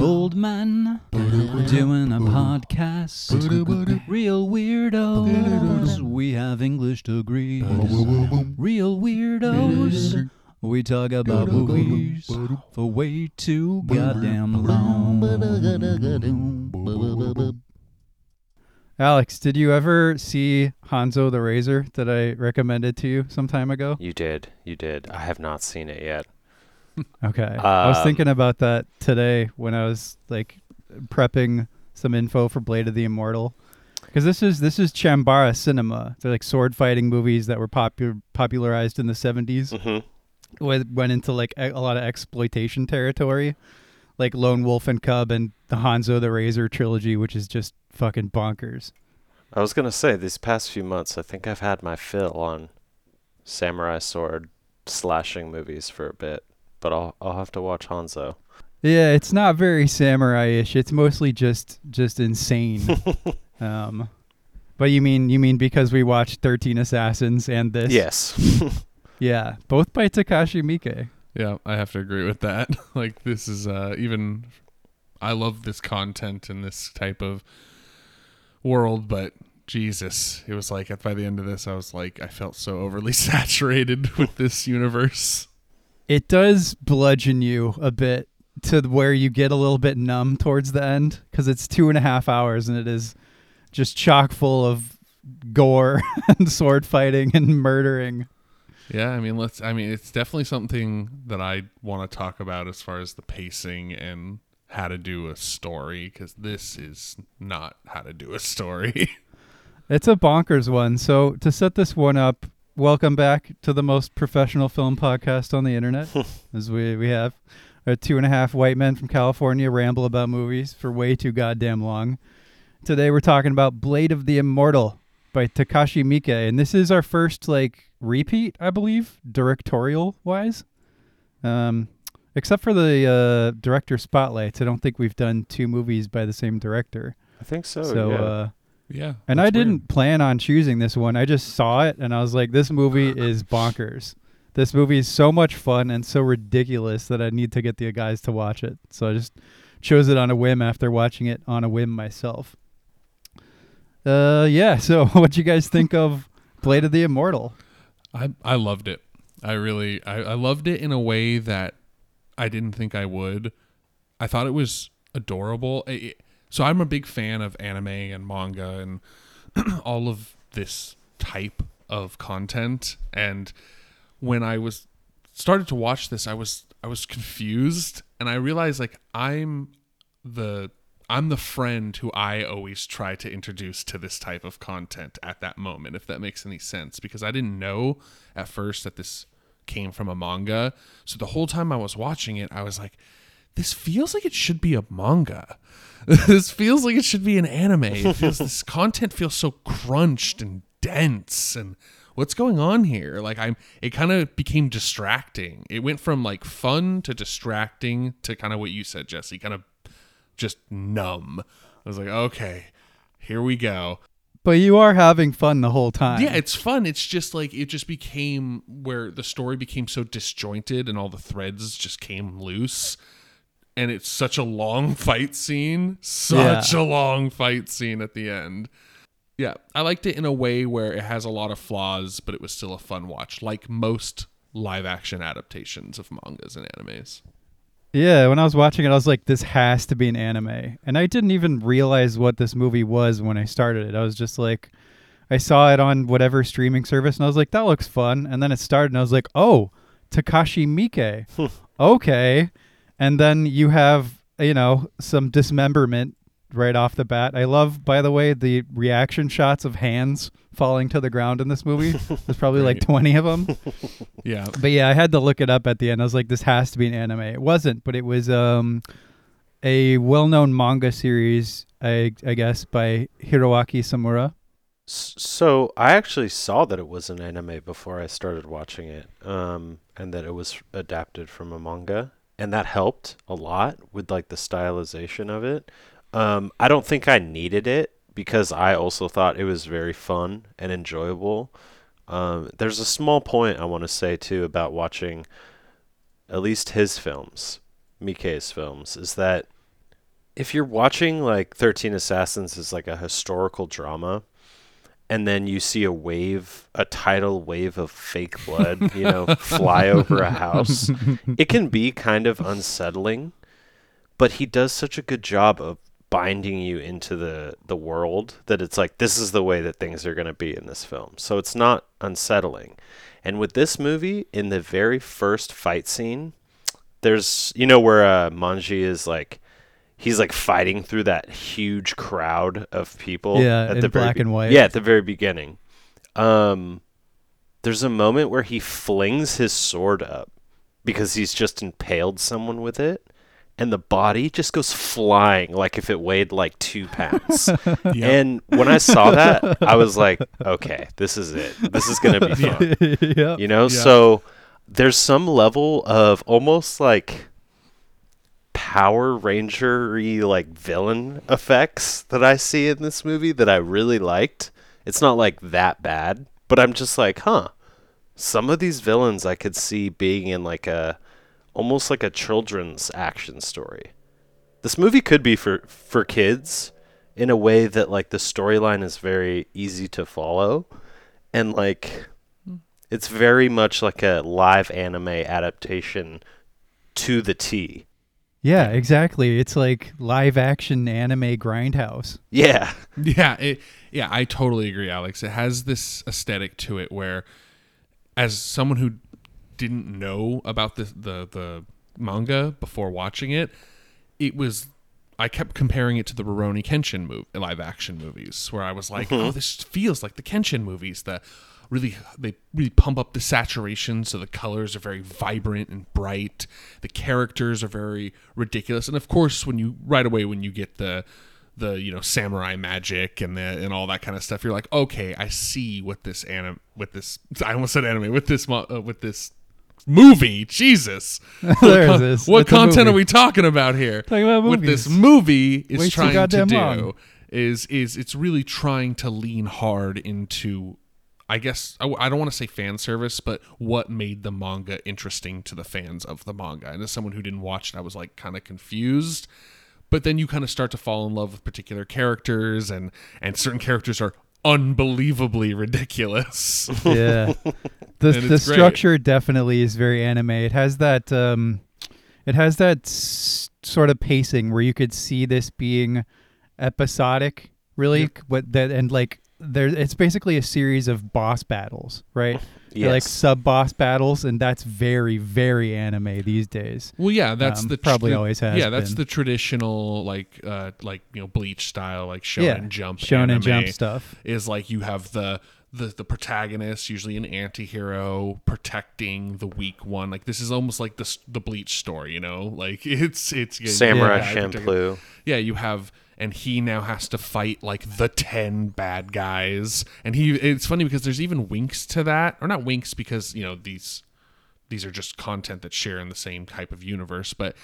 Old man doing a podcast. Real weirdos. We have English degrees. Real weirdos. We talk about movies for way too goddamn long. Alex, did you ever see Hanzo the Razor that I recommended to you some time ago? You did. You did. I have not seen it yet. Okay. I was Um, thinking about that today when I was like prepping some info for Blade of the Immortal. Because this is this is Chanbara cinema. They're like sword fighting movies that were popular popularized in the 70s. Mm-hmm. Went went into like a, a lot of exploitation territory, like Lone Wolf and Cub and the Hanzo the Razor trilogy, which is just fucking bonkers. I was gonna say these past few months, I think I've had my fill on samurai sword slashing movies for a bit, but I'll I'll have to watch Hanzo. Yeah, it's not very samurai-ish. It's mostly just just insane. um, but you mean you mean because we watched Thirteen Assassins and this? yes. Yeah, both by Takashi Miike. Yeah, I have to agree with that. like this is uh even I love this content and this type of world, but Jesus, it was like by the end of this I was like I felt so overly saturated with this universe. It does bludgeon you a bit to where you get a little bit numb towards the end because it's two and a half hours and it is just chock full of gore and sword fighting and murdering. Yeah, I mean, let's. I mean, it's definitely something that I want to talk about as far as the pacing and how to do a story because this is not how to do a story. It's a bonkers one. So to set this one up, welcome back to the most professional film podcast on the internet, as we we have. Our two and a half white men from California ramble about movies for way too goddamn long. Today we're talking about Blade of the Immortal by Takashi Miike, and this is our first like repeat, I believe, directorial wise. Um, except for the uh, director spotlights, I don't think we've done two movies by the same director. I think so. so yeah. uh, yeah, and I weird. didn't plan on choosing this one. I just saw it and I was like, this movie is bonkers. This movie is so much fun and so ridiculous that I need to get the guys to watch it. So I just chose it on a whim after watching it on a whim myself. Uh, yeah. So what you guys think of Blade of the Immortal? I I loved it. I really I, I loved it in a way that I didn't think I would. I thought it was adorable. It- so I'm a big fan of anime and manga and all of this type of content. And when I was started to watch this, I was I was confused and I realized like I'm the I'm the friend who I always try to introduce to this type of content at that moment, if that makes any sense. Because I didn't know at first that this came from a manga. So the whole time I was watching it, I was like, this feels like it should be a manga. this feels like it should be an anime. Feels, this content feels so crunched and dense and what's going on here? Like I'm it kind of became distracting. It went from like fun to distracting to kind of what you said, Jesse, kind of just numb. I was like, okay, here we go. But you are having fun the whole time. Yeah, it's fun. It's just like it just became where the story became so disjointed and all the threads just came loose. And it's such a long fight scene. Such a long fight scene at the end. Yeah, I liked it in a way where it has a lot of flaws, but it was still a fun watch, like most live action adaptations of mangas and animes. Yeah, when I was watching it, I was like, this has to be an anime. And I didn't even realize what this movie was when I started it. I was just like, I saw it on whatever streaming service, and I was like, that looks fun. And then it started, and I was like, oh, Takashi Miike. okay. And then you have, you know, some dismemberment right off the bat. I love, by the way, the reaction shots of hands falling to the ground in this movie. There's probably like 20 of them. Yeah, But yeah, I had to look it up at the end. I was like, this has to be an anime. It wasn't, but it was um, a well-known manga series, I I guess, by Hiroaki Samura. So I actually saw that it was an anime before I started watching it, um, and that it was adapted from a manga, and that helped a lot with like the stylization of it. Um, I don't think I needed it because I also thought it was very fun and enjoyable. Um, there's a small point I want to say too about watching at least his films, Miike's films, is that if you're watching like 13 Assassins as like a historical drama, and then you see a wave, a tidal wave of fake blood, you know, fly over a house, it can be kind of unsettling. But he does such a good job of binding you into the the world that it's like this is the way that things are going to be in this film. So it's not unsettling. And with this movie, in the very first fight scene, there's you know where uh, Manji is like he's like fighting through that huge crowd of people Yeah, at in the black be- and white. Yeah, at the very beginning. Um there's a moment where he flings his sword up because he's just impaled someone with it and the body just goes flying like if it weighed like 2 pounds. And when I saw that, I was like, okay, this is it. This is going to be fun. yeah. You know, Yeah. so there's some level of almost like Power Ranger like villain effects that I see in this movie that I really liked. It's not like that bad, but I'm just like, huh. Some of these villains I could see being in like a almost like a children's action story. This movie could be for for kids in a way that like the storyline is very easy to follow and like it's very much like a live anime adaptation to the T. Yeah, exactly. It's like live action anime grindhouse. Yeah. Yeah, it, yeah, I totally agree, Alex. It has this aesthetic to it where, as someone who didn't know about the the, the manga before watching it, it was. I kept comparing it to the Rurouni Kenshin move, live action movies, where I was like, "Oh, this feels like the Kenshin movies." The really they really pump up the saturation, so the colors are very vibrant and bright. The characters are very ridiculous, and of course, when you right away when you get the the you know samurai magic and the and all that kind of stuff you're like okay i see what this anime with this i almost said anime with this uh, with this movie jesus what, con- what content are we talking about here Talking about what this movie is Way trying to do long. is is it's really trying to lean hard into I guess I, I don't want to say fan service, but what made the manga interesting to the fans of the manga. And as someone who didn't watch it, I was like kind of confused. But then you kind of start to fall in love with particular characters, and and certain characters are unbelievably ridiculous. yeah. The the it's great. structure definitely is very anime. It has that um it has that s- sort of pacing where you could see this being episodic, really what that and like there it's basically a series of boss battles, right? They're like sub boss battles and that's very very anime these days. Well, yeah, that's Um, the probably the- always has Yeah, that's been. the traditional like uh like you know bleach style like shonen yeah. jump Shonen anime. Jump stuff. is like you have the the the protagonist, usually an anti-hero, protecting the weak one. Like this is almost like the the Bleach story, you know? Like it's it's Samurai yeah, protecting- Champloo. Yeah, you have and he now has to fight like the 10 bad guys. And he it's funny because there's even winks to that. Or not winks because, you know, these these are just content that share in the same type of universe, but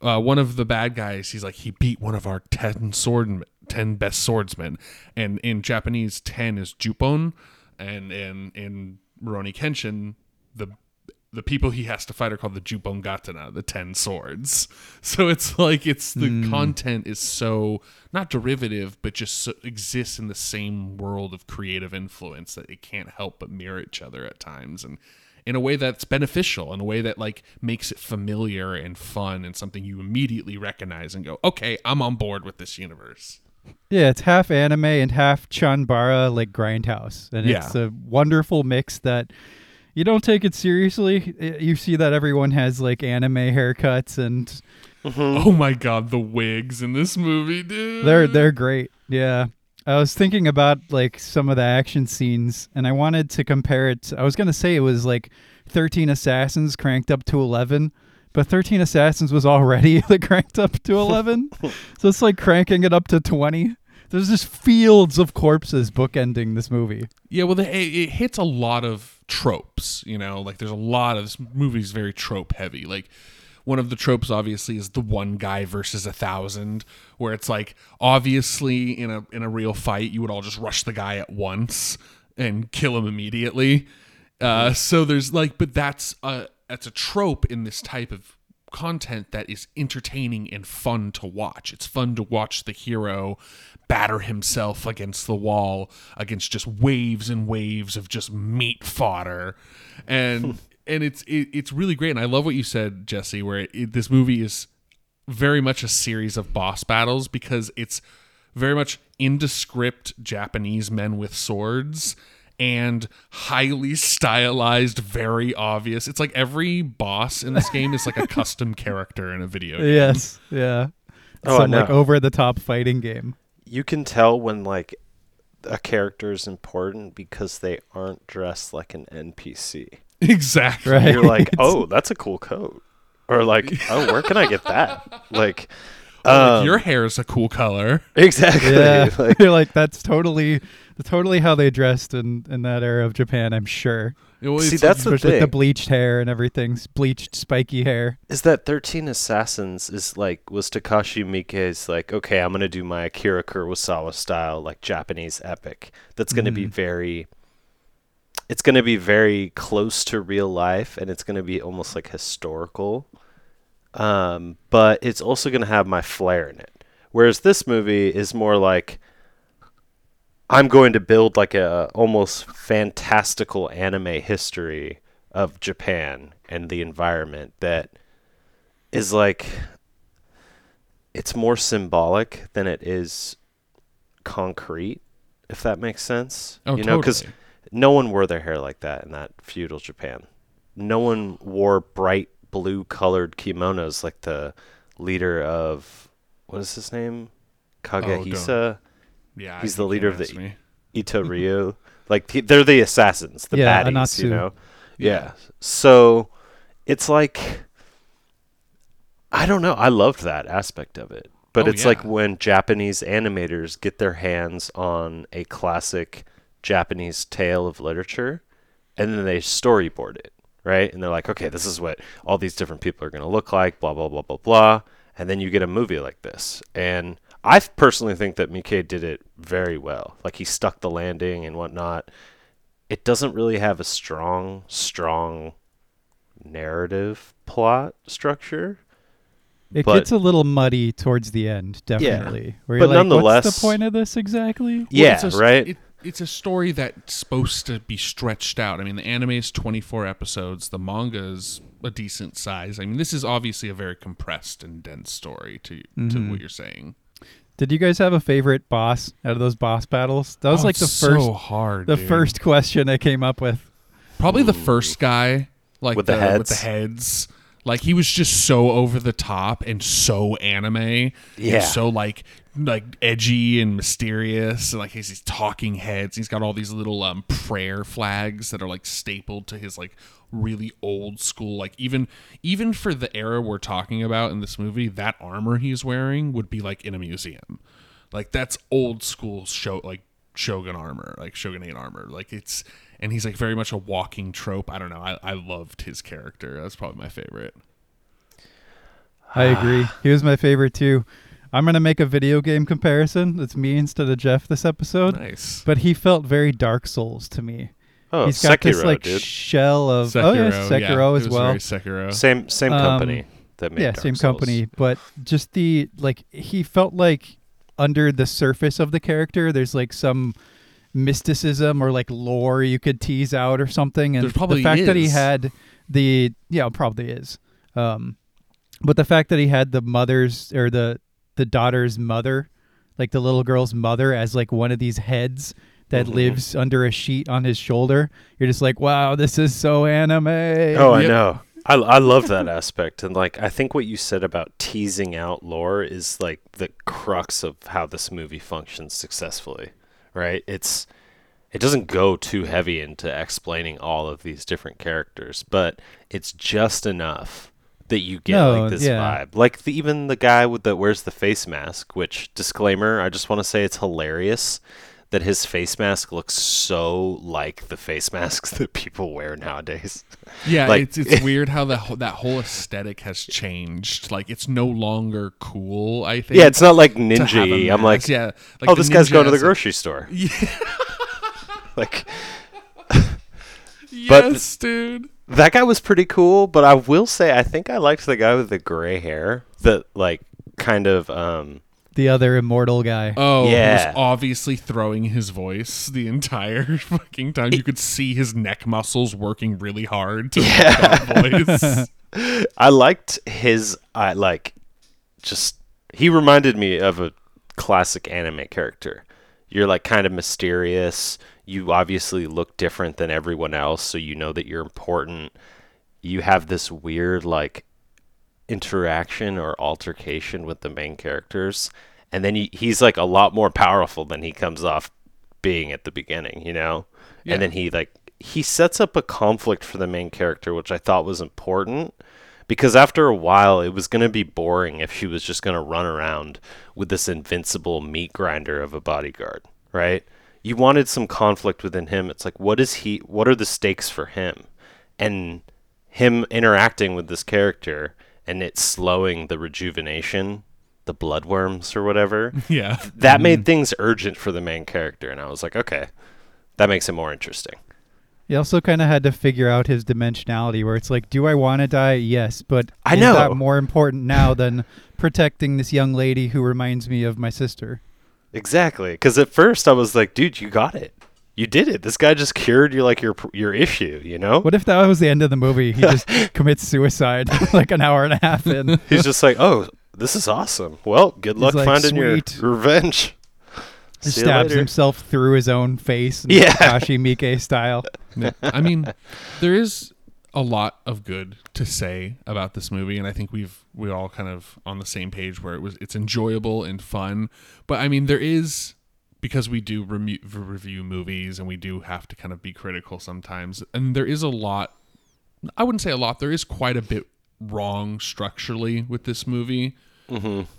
uh, one of the bad guys, he's like, he beat one of our 10 sword, 10 best swordsmen. And in Japanese, 10 is Jupon. And in, in Rurouni Kenshin, the the people he has to fight are called the Jupon Gatana, the 10 swords. So it's like, it's the hmm. content is so, not derivative, but just so, exists in the same world of creative influence that it can't help but mirror each other at times. And in a way that's beneficial, in a way that like makes it familiar and fun and something you immediately recognize and go, okay, I'm on board with this universe. Yeah, it's half anime and half Chanbara like grindhouse, and Yeah. it's a wonderful mix that you don't take it seriously. You see that everyone has like anime haircuts, and mm-hmm. Oh my god, the wigs in this movie, dude. they're they're great. Yeah, I was thinking about like some of the action scenes, and I wanted to compare it. I was gonna say it was like Thirteen Assassins cranked up to eleven. But 13 Assassins was already like cranked up to 11. so it's like cranking it up to 20. There's just fields of corpses bookending this movie. Yeah, well, the, it, it hits a lot of tropes. You know, like there's a lot of this movie's very trope heavy. Like one of the tropes, obviously, is the one guy versus a thousand, where it's like obviously in a in a real fight you would all just rush the guy at once. and kill him immediately. Uh, so there's like, but that's a that's a trope in this type of content that is entertaining and fun to watch. It's fun to watch the hero batter himself against the wall against just waves and waves of just meat fodder, and hmm. and it's it, it's really great. And I love what you said, Jesse, where it, it, this movie is very much a series of boss battles because it's very much indescript Japanese men with swords and highly stylized, very obvious. It's like every boss in this game is like a custom character in a video game. Yes. Yeah. Oh, Some like over the top fighting game. You can tell when like a character is important because they aren't dressed like an NPC. Exactly. Right. You're like, oh, that's a cool coat, or like, oh, where can I get that? Like, Like, um, your hair is a cool color. exactly. Yeah. Like, You're like that's totally totally how they dressed in in that era of Japan, I'm sure. Well, See, that's the Especially with the bleached hair and everything, bleached spiky hair. is that 13 Assassins is like was Takashi Miike's like okay I'm gonna do my Akira Kurosawa style like Japanese epic that's gonna be Mhm. very it's gonna be very close to real life and it's gonna be almost like historical um, but it's also gonna have my flair in it whereas this movie is more like I'm going to build like a almost fantastical anime history of Japan and the environment that is like it's more symbolic than it is concrete if that makes sense. Oh, you know because totally. no one wore their hair like that in that feudal japan. No one wore bright blue colored kimonos like the leader of what is his name? Oh, Kagehisa Yeah, he's the leader of the- me. Itto Ryu. like he- they're the assassins, the Yeah, baddies, Anotsu. you know. Yeah. Yeah. So it's like I don't know. I loved that aspect of it. But Oh, it's like when Japanese animators get their hands on a classic Japanese tale of literature and then they storyboard it, right? And they're like, okay, this is what all these different people are going to look like, blah, blah, blah, blah, blah. And then you get a movie like this. And I personally think that Miike did it very well. Like he stuck the landing and whatnot. It doesn't really have a strong, strong narrative plot structure. It But- gets a little muddy towards the end, definitely. Where you're But like, what's nonetheless- the point of this exactly? Well, yeah, it's a, right? It, it's a story that's supposed to be stretched out. I mean, the anime is 24 episodes. The manga is a decent size. I mean, this is obviously a very compressed and dense story to to Mhm. what you're saying. Did you guys have a favorite boss out of those boss battles? That was Oh, like the it's first so hard. the dude. first question I came up with. Probably the first guy, like With the with the heads? heads. Like he was just so over the top and so anime. and Yeah. so like like edgy and mysterious. And like he's these talking heads. He's got all these little um prayer flags that are like stapled to his like really old school. Like even even for the era we're talking about in this movie, that armor he's wearing would be like in a museum. Like that's old school show like shogun armor, like shogunate armor. Like it's and he's like very much a walking trope. I don't know. I, I loved his character. That's probably my favorite. I agree. He was my favorite too. I'm gonna make a video game comparison. It's me instead of Jeff this episode. Nice. But he felt very Dark Souls to me. Oh, He's got Sekiro, this like dude. shell of Sekiro, oh yeah, yeah, Sekiro it as well. Very Sekiro. same same Um, company that made yeah, Dark same Souls. company, but just the like he felt like under the surface of the character, there's like some mysticism or like lore you could tease out or something, and There probably the fact that he had the yeah, probably is. Um, but the fact that he had the mother's or the the daughter's mother, like the little girl's mother, as like one of these heads that Mhm. lives under a sheet on his shoulder, you're just like, wow, this is so anime. Oh, I know. I I love that aspect, and like I think what you said about teasing out lore is like the crux of how this movie functions successfully, right? It's it doesn't go too heavy into explaining all of these different characters, but it's just enough that you get No, like this yeah. vibe. Like the, even the guy with the wears the face mask, which disclaimer, I just want to say it's hilarious that his face mask looks so like the face masks that people wear nowadays. Yeah, Like- it's it's weird how that whole, that whole aesthetic has changed. Like it's no longer cool. I think. Yeah, it's not like to have a ninja. I'm like, yeah. Like oh, this guy's going to the has a- grocery store. Yeah. like yes, dude. That guy was pretty cool, but I will say I think I liked the guy with the gray hair that like kind of um The other immortal guy. Oh, he Yeah. was obviously throwing his voice the entire fucking time. You could see his neck muscles working really hard to make that voice. I liked his I like just he reminded me of a classic anime character. You're like kind of mysterious. You obviously look different than everyone else, so you know that you're important. You have this weird like interaction or altercation with the main characters, and then he, he's like a lot more powerful than he comes off being at the beginning, you know? Yeah. And then he like he sets up a conflict for the main character, which I thought was important because after a while it was going to be boring if she was just going to run around with this invincible meat grinder of a bodyguard, right? You wanted some conflict within him. It's like what is he what are the stakes for him? And him interacting with this character and it slowing the rejuvenation, the bloodworms or whatever. yeah. that made mm-hmm. things urgent for the main character and I was like, okay, that makes it more interesting. He also kind of had to figure out his dimensionality, where it's like, do I want to die? Yes, but I is know. that more important now than protecting this young lady who reminds me of my sister? Exactly, because at first I was like, "Dude, you got it. You did it. This guy just cured you like your your issue." You know? What if that was the end of the movie? He just commits suicide like an hour and a half in. He's just like, "Oh, this is awesome. Well, good luck like, finding "Sweet." your revenge." Just See stabs later. himself through his own face, Yeah. Takashi Miike style. Yeah. I mean, there is a lot of good to say about this movie, and I think we've we're all kind of on the same page where it was it's enjoyable and fun. But I mean, there is because we do remu- review movies and we do have to kind of be critical sometimes, and there is a lot. I wouldn't say a lot. There is quite a bit wrong structurally with this movie.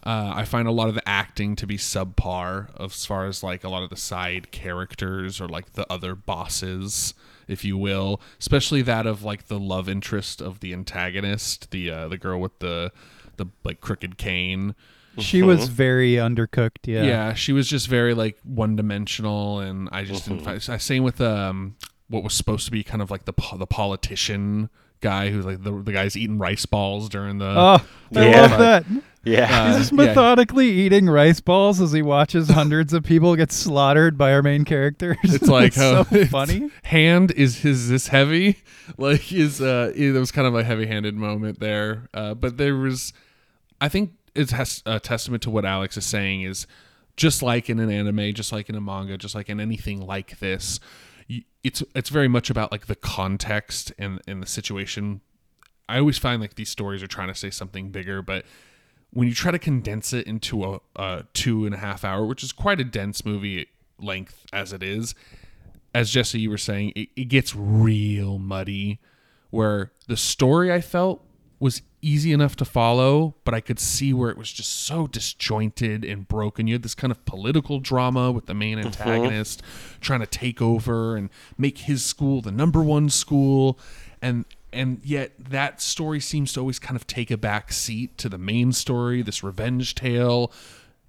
Uh, I find a lot of the acting to be subpar as far as like a lot of the side characters or like the other bosses, if you will, especially that of like the love interest of the antagonist, the uh, the girl with the the like crooked cane. She was very undercooked. Yeah. Yeah. she was just very like one dimensional, and I just didn't. Find, I same with um what was supposed to be kind of like the the politician guy who's like the the guy's eating rice balls during the. Oh, I Yeah. love that. Yeah, Uh, He's just yeah. methodically eating rice balls as he watches hundreds of people get slaughtered by our main characters. It's like so how it's- funny. Hand is his this heavy? Like is uh it was kind of a heavy-handed moment there. Uh, but there was, I think it's has a testament to what Alex is saying is just like in an anime, just like in a manga, just like in anything like this, it's it's very much about like the context and and the situation. I always find like these stories are trying to say something bigger, but when you try to condense it into a, a two and a half hour, which is quite a dense movie length as it is, as Jesse you were saying, it, it gets real muddy. Where the story I felt was easy enough to follow, but I could see where it was just so disjointed and broken. You had this kind of political drama with the main mm-hmm. antagonist trying to take over and make his school the number one school, and and yet that story seems to always kind of take a back seat to the main story, this revenge tale.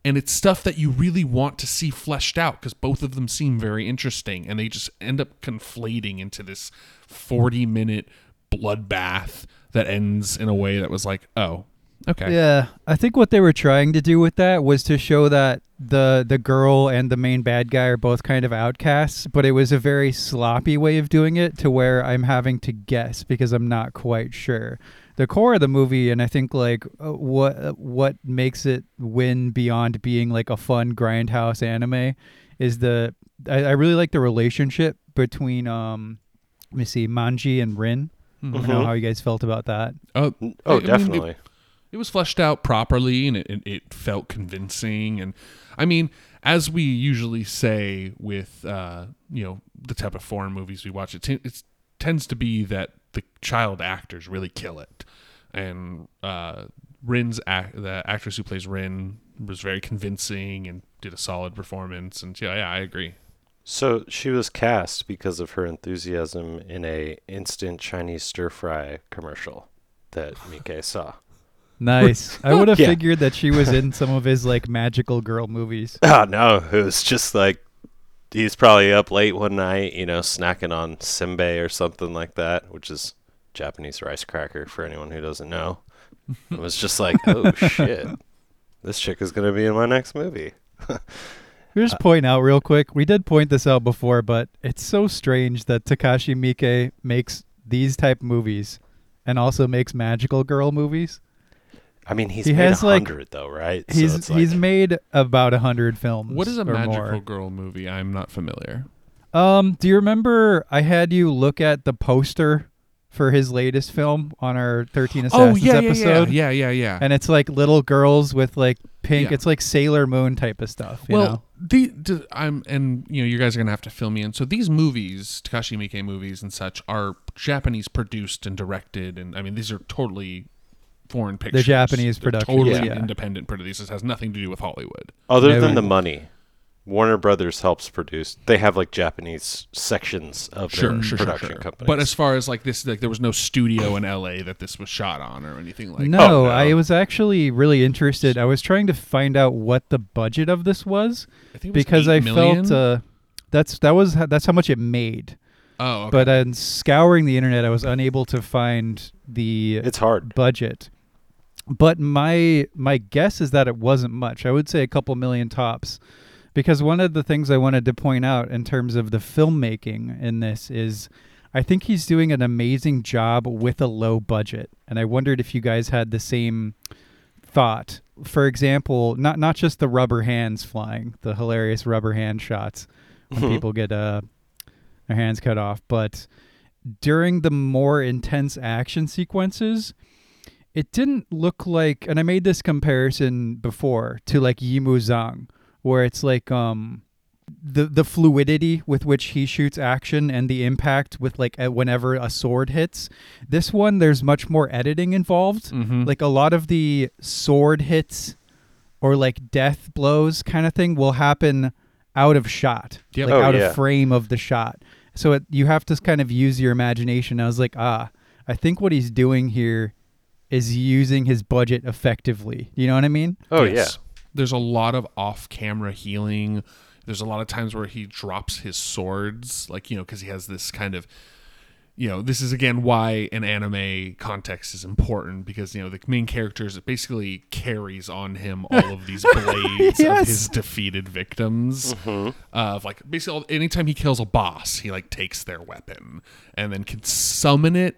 And it's stuff that you really want to see fleshed out because both of them seem very interesting and they just end up conflating into this 40 minute bloodbath that ends in a way that was like oh okay Yeah, I think what they were trying to do with that was to show that the the girl and the main bad guy are both kind of outcasts, but it was a very sloppy way of doing it to where I'm having to guess because I'm not quite sure. The core of the movie, and I think like uh, what uh, what makes it win beyond being like a fun grindhouse anime, is the I, I really like the relationship between um, let me see, Manji and Rin. I don't know Mhm. how you guys felt about that. oh, oh, I- I mean, it- definitely. It was fleshed out properly and it, it, felt convincing. And i mean as we usually say with uh, you know the type of foreign movies we watch it, t- it tends to be that the child actors really kill it. And uh, rin's act, the actress who plays rin was very convincing and did a solid performance. And yeah, yeah i agree. So she was cast because of her enthusiasm in a instant Chinese stir fry commercial that Miike saw. Nice. I would have Yeah. figured that she was in some of his like magical girl movies. Oh no, it was just like he's probably up late one night, you know, snacking on senbei or something like that, which is Japanese rice cracker for anyone who doesn't know. It was just like, oh shit, this chick is gonna be in my next movie. We just uh, point out real quick. We did point this out before, but it's so strange that Takashi Miike makes these type movies and also makes magical girl movies. I mean, he's He made has, a like- hundred though, right? He's so it's he's made about a hundred films. What is a or magical more. girl movie? I'm not familiar. Um, do you remember I had you look at the poster for his latest film on our 13 Assassins oh yeah, episode? yeah, yeah, yeah, yeah. And it's like little girls with like pink. Yeah. It's like Sailor Moon type of stuff. You well, know? the, the I'm and you know you guys are gonna have to fill me in. So these movies, Takashi Miike movies and such, are Japanese produced and directed, and I mean these are totally foreign pictures. The Japanese They're production, totally yeah. independent producers. This has nothing to do with Hollywood. other No, than the money, Warner Brothers helps produce. They have like Japanese sections of Sure, their sure, sure, production sure. companies. But as far as like this, like there was no studio in L.A. that this was shot on or anything like. no, that. No. I was actually really interested. I was trying to find out what the budget of this was I think it was because I eight million. felt uh, that's that was that's how much it made. oh, okay. But in scouring the internet, I was unable to find the it's hard. budget. But my my guess is that it wasn't much. I would say a couple million tops. Because one of the things I wanted to point out in terms of the filmmaking in this is I think he's doing an amazing job with a low budget. And I wondered if you guys had the same thought. For example, not not just the rubber hands flying, the hilarious rubber hand shots when Mhm. people get uh their hands cut off, but during the more intense action sequences, it didn't look like and I made this comparison before to like Yimou Zhang, where it's like um the the fluidity with which he shoots action and the impact with like uh, whenever a sword hits. This one there's much more editing involved. Mhm. Like a lot of the sword hits or like death blows kind of thing will happen out of shot, Yep. like Oh, out yeah. of frame of the shot. So it, you have to kind of use your imagination. I was like, ah, I think what he's doing here is using his budget effectively. You know what I mean? Oh Yes. There's a lot of off-camera healing. There's a lot of times where he drops his swords, like you know, because he has this kind of, you know, this is again why an anime context is important because you know the main characters it basically carries on him all of these blades Yes. of his defeated victims. yeah. Of like basically, all- anytime he kills a boss, he like takes their weapon and then can summon it,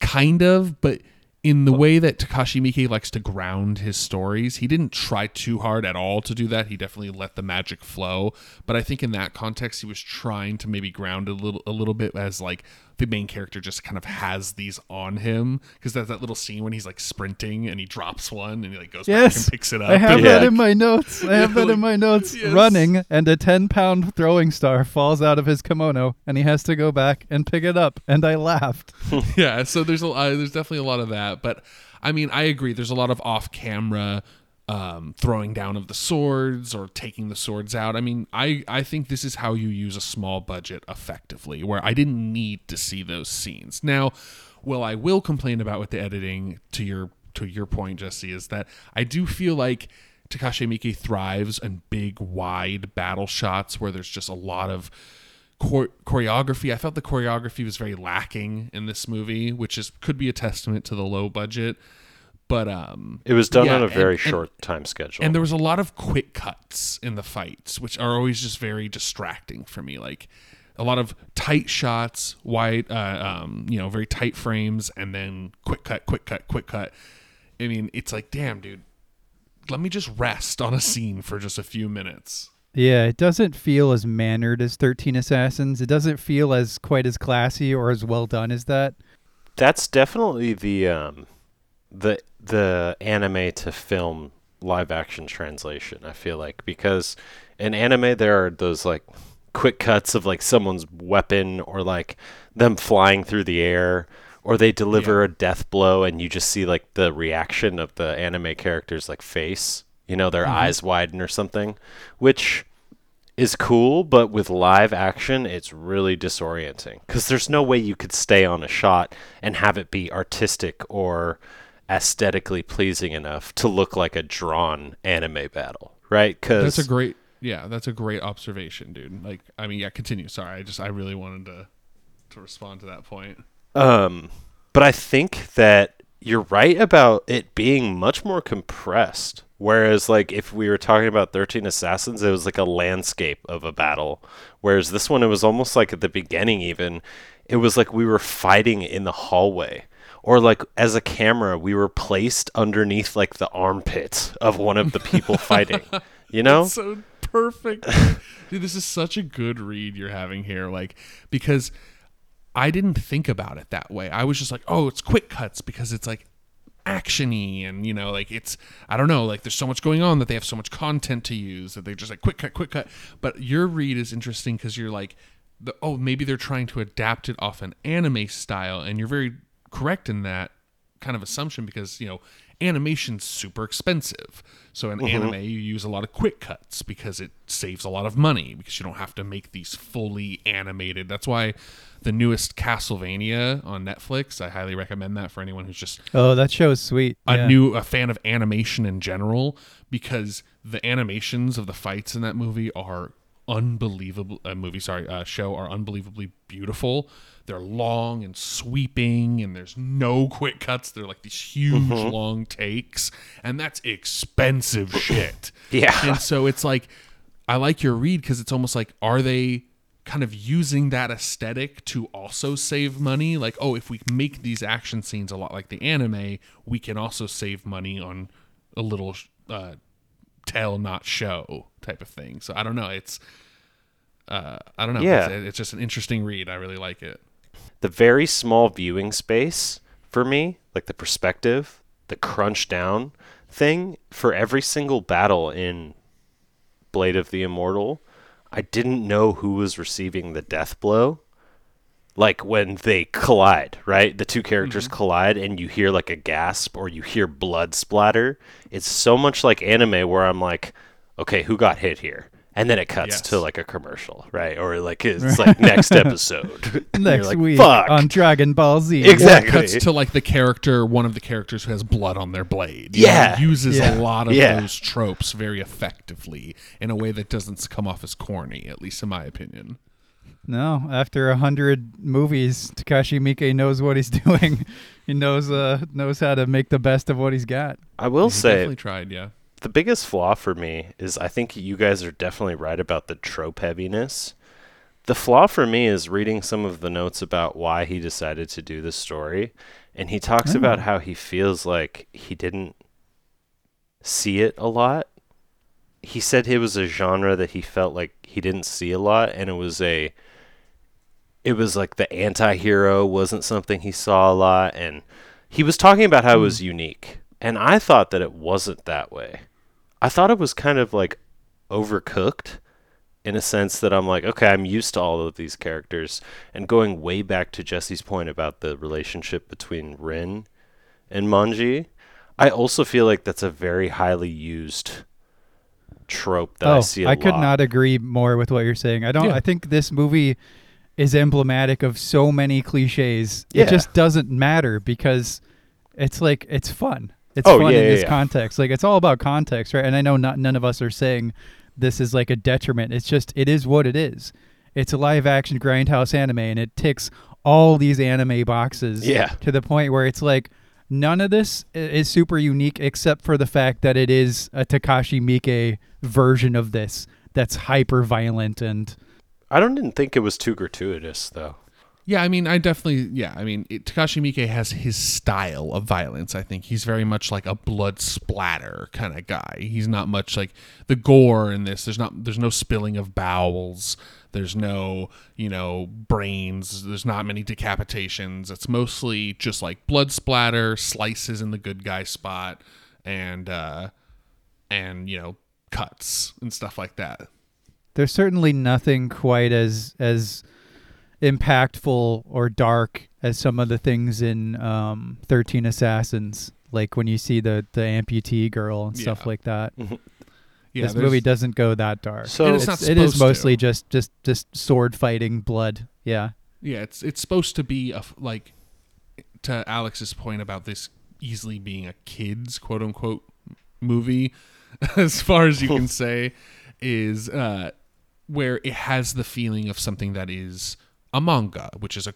kind of, but in the way that Takashi Miike likes to ground his stories, he didn't try too hard at all to do that. He definitely let the magic flow. But I think in that context, he was trying to maybe ground a little, a little bit as like the main character just kind of has these on him because there's that little scene when he's like sprinting and he drops one and he like goes back and picks it up. I have that Yeah. in my notes. I have Yeah, that in my notes. yes. Running, and a 10 pound throwing star falls out of his kimono, and he has to go back and pick it up. And I laughed. yeah so there's a uh, there's definitely a lot of that but i mean i agree there's a lot of off camera um, throwing down of the swords or taking the swords out i mean i i think this is how you use a small budget effectively where i didn't need to see those scenes now well i will complain about with the editing to your to your point jesse is that i do feel like takashi miike thrives in big wide battle shots where there's just a lot of chor- choreography. I felt the choreography was very lacking in this movie, which is could be a testament to the low budget. But um, It was done Yeah, on a very and- short time schedule. and there was a lot of quick cuts in the fights, which are always just very distracting for me. Like a lot of tight shots, wide, uh, um, you know, very tight frames, and then quick cut, quick cut, quick cut. I mean, it's like, damn, dude, let me just rest on a scene for just a few minutes. Yeah, it doesn't feel as mannered as 13 Assassins. It doesn't feel as quite as classy or as well done as that. That's definitely the um, the the anime to film live action translation. I feel like because in anime there are those like quick cuts of like someone's weapon or like them flying through the air or they deliver a death blow and you just see like the reaction of the anime character's like face you know their mm-hmm. eyes widen or something which is cool but with live action it's really disorienting because there's no way you could stay on a shot and have it be artistic or aesthetically pleasing enough to look like a drawn anime battle right because That's a great Yeah, that's a great observation, dude. Like, I mean, yeah, continue. Sorry, I just I really wanted to to respond to that point. Um, but I think that you're right about it being much more compressed. Whereas, like, if we were talking about 13 Assassins, it was like a landscape of a battle. Whereas this one, it was almost like at the beginning, even, it was like we were fighting in the hallway. Or, like, as a camera, we were placed underneath, like, the armpit of one of the people fighting. You know? That's so perfect. Dude, this is such a good read you're having here. Like, because I didn't think about it that way. I was just like, oh, it's quick cuts because it's like actiony and you know like it's i don't know like there's so much going on that they have so much content to use that they're just like quick cut quick cut but your read is interesting because you're like the, oh maybe they're trying to adapt it off an anime style and you're very correct in that kind of assumption because you know animation's super expensive so in mm-hmm. anime you use a lot of quick cuts because it saves a lot of money because you don't have to make these fully animated that's why the newest castlevania on netflix i highly recommend that for anyone who's just Oh, that show is sweet. a Yeah. new a fan of animation in general because the animations of the fights in that movie are unbelievable uh, movie sorry uh, show are unbelievably beautiful. They're long and sweeping and there's no quick cuts. They're like these huge long takes and that's expensive shit. Yeah. and so it's like i like your read because it's almost like are they kind of using that aesthetic to also save money? Like oh if we make these action scenes a lot like the anime we can also save money on a little uh tell not show type of thing. So i don't know. It's uh i don't know. Yeah. it's, it's just an interesting read. I really like it. The very small viewing space for me, like the perspective, the crunch down thing for every single battle in Blade of the Immortal, I didn't know who was receiving the death blow. Like when they collide, right? The two characters mm-hmm. collide and you hear like a gasp or you hear blood splatter. It's so much like anime where I'm like, okay, who got hit here? And then it cuts Yes. to like a commercial, right? Or like it's like next episode. Next like, week Fuck. on Dragon Ball Z. Exactly. Or it cuts to like the character, one of the characters who has blood on their blade. You know, Yeah. it uses Yeah. a lot of Yeah. those tropes very effectively in a way that doesn't come off as corny, at least in my opinion. No, after a hundred movies, Takashi Miike knows what he's doing. he knows uh knows how to make the best of what he's got. I will He say definitely tried, yeah. the biggest flaw for me is I think you guys are definitely right about the trope heaviness. The flaw for me is reading some of the notes about why he decided to do this story, and he talks about Oh. how he feels like he didn't see it a lot. He said it was a genre that he felt like he didn't see a lot, and it was a it was like the anti-hero wasn't something he saw a lot and he was talking about how it was mm. unique and i thought that it wasn't that way i thought it was kind of like overcooked in a sense that i'm like okay i'm used to all of these characters and going way back to jesse's point about the relationship between rin and manji i also feel like that's a very highly used trope that i oh, see a I could lot. not agree more with what you're saying. I don't. Yeah. I think this movie is emblematic of so many cliches. Yeah. It just doesn't matter because it's like it's fun. It's Oh, fun yeah, in yeah, this context. Like it's all about context, right? And I know not none of us are saying this is like a detriment. It's just it is what it is. It's a live action grindhouse anime, and it ticks all these anime boxes. Yeah. To the point where it's like none of this is super unique except for the fact that it is a Takashi Miike version of this that's hyper violent and i don't didn't think it was too gratuitous though Yeah, I mean, I definitely, yeah, I mean, Takashi Miike has his style of violence. I think he's very much like a blood splatter kind of guy. He's not much like the gore in this. There's not, there's no spilling of bowels. There's no, you know, brains. There's not many decapitations. It's mostly just like blood splatter, slices in the good guy spot, and uh, and you know, cuts and stuff like that. There's certainly nothing quite as as impactful or dark as some of the things in um, 13 Assassins like when you see the the amputee girl and stuff Yeah. like that Yeah, this movie doesn't go that dark So- it's It's- not it is supposed to. mostly just just just sword fighting blood yeah Yeah, it's it's supposed to be a f- like to Alex's point about this easily being a kids quote unquote movie as far as you can say. is uh, where it has the feeling of something that is a manga, which is a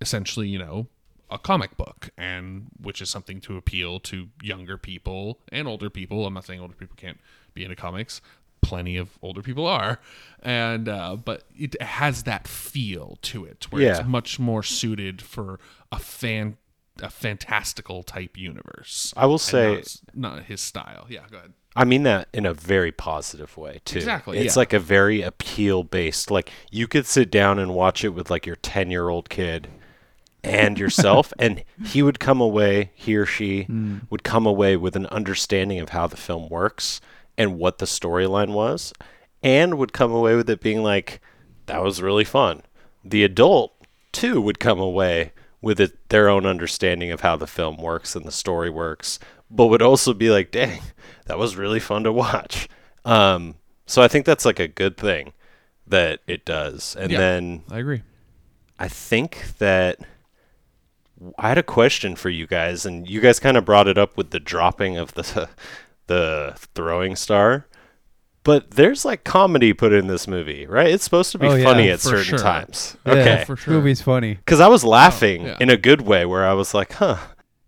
essentially, you know, a comic book, and which is something to appeal to younger people and older people. I'm not saying older people can't be into comics. Plenty of older people are, and uh, but it has that feel to it where Yeah. it's much more suited for a fan a fantastical type universe. I will say, not, not his style. Yeah, go ahead. I mean that in a very positive way too. Exactly, It's yeah. like a very appeal based. Like you could sit down and watch it with like your ten year old kid and yourself, and he would come away, he or she hmm. would come away with an understanding of how the film works and what the storyline was, and would come away with it being like, that was really fun. The adult too would come away with it, their own understanding of how the film works and the story works, but would also be like, dang, that was really fun to watch. Um, so I think that's like a good thing that it does. And Yeah. then I agree. I think that I had a question for you guys, and you guys kind of brought it up with the dropping of the the throwing star. But there's like comedy put in this movie, right? It's supposed to be Oh, yeah, funny at certain sure. times. Yeah, Okay. for sure. Movie's funny. Because I was laughing yeah. in a good way, where I was like, huh.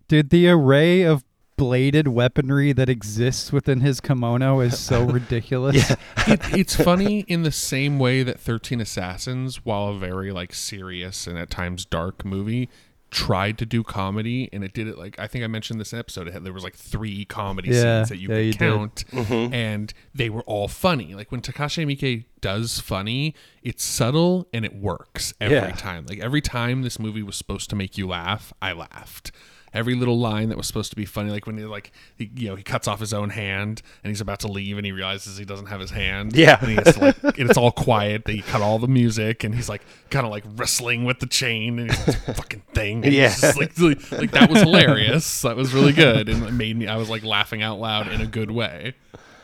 Dude, the array of bladed weaponry that exists within his kimono is so ridiculous. Yeah. it, it's funny in the same way that 13 Assassins, while a very like serious and at times dark movie, tried to do comedy and it did it like I think I mentioned this episode. It had, there was like three comedy Yeah, scenes that you yeah, could you count, Mm-hmm. and they were all funny. Like when Takashi Miike does funny, it's subtle and it works every Yeah. time. Like every time this movie was supposed to make you laugh, I laughed. Every little line that was supposed to be funny, like when he like he, you know he cuts off his own hand and he's about to leave and he realizes he doesn't have his hand. Yeah. and he has to like and it's all quiet. They cut all the music and he's like kind of like wrestling with the chain and he's like, fucking thing. And Yeah. it's just like, like like that was hilarious. That was really good and it made me. I was like laughing out loud in a good way.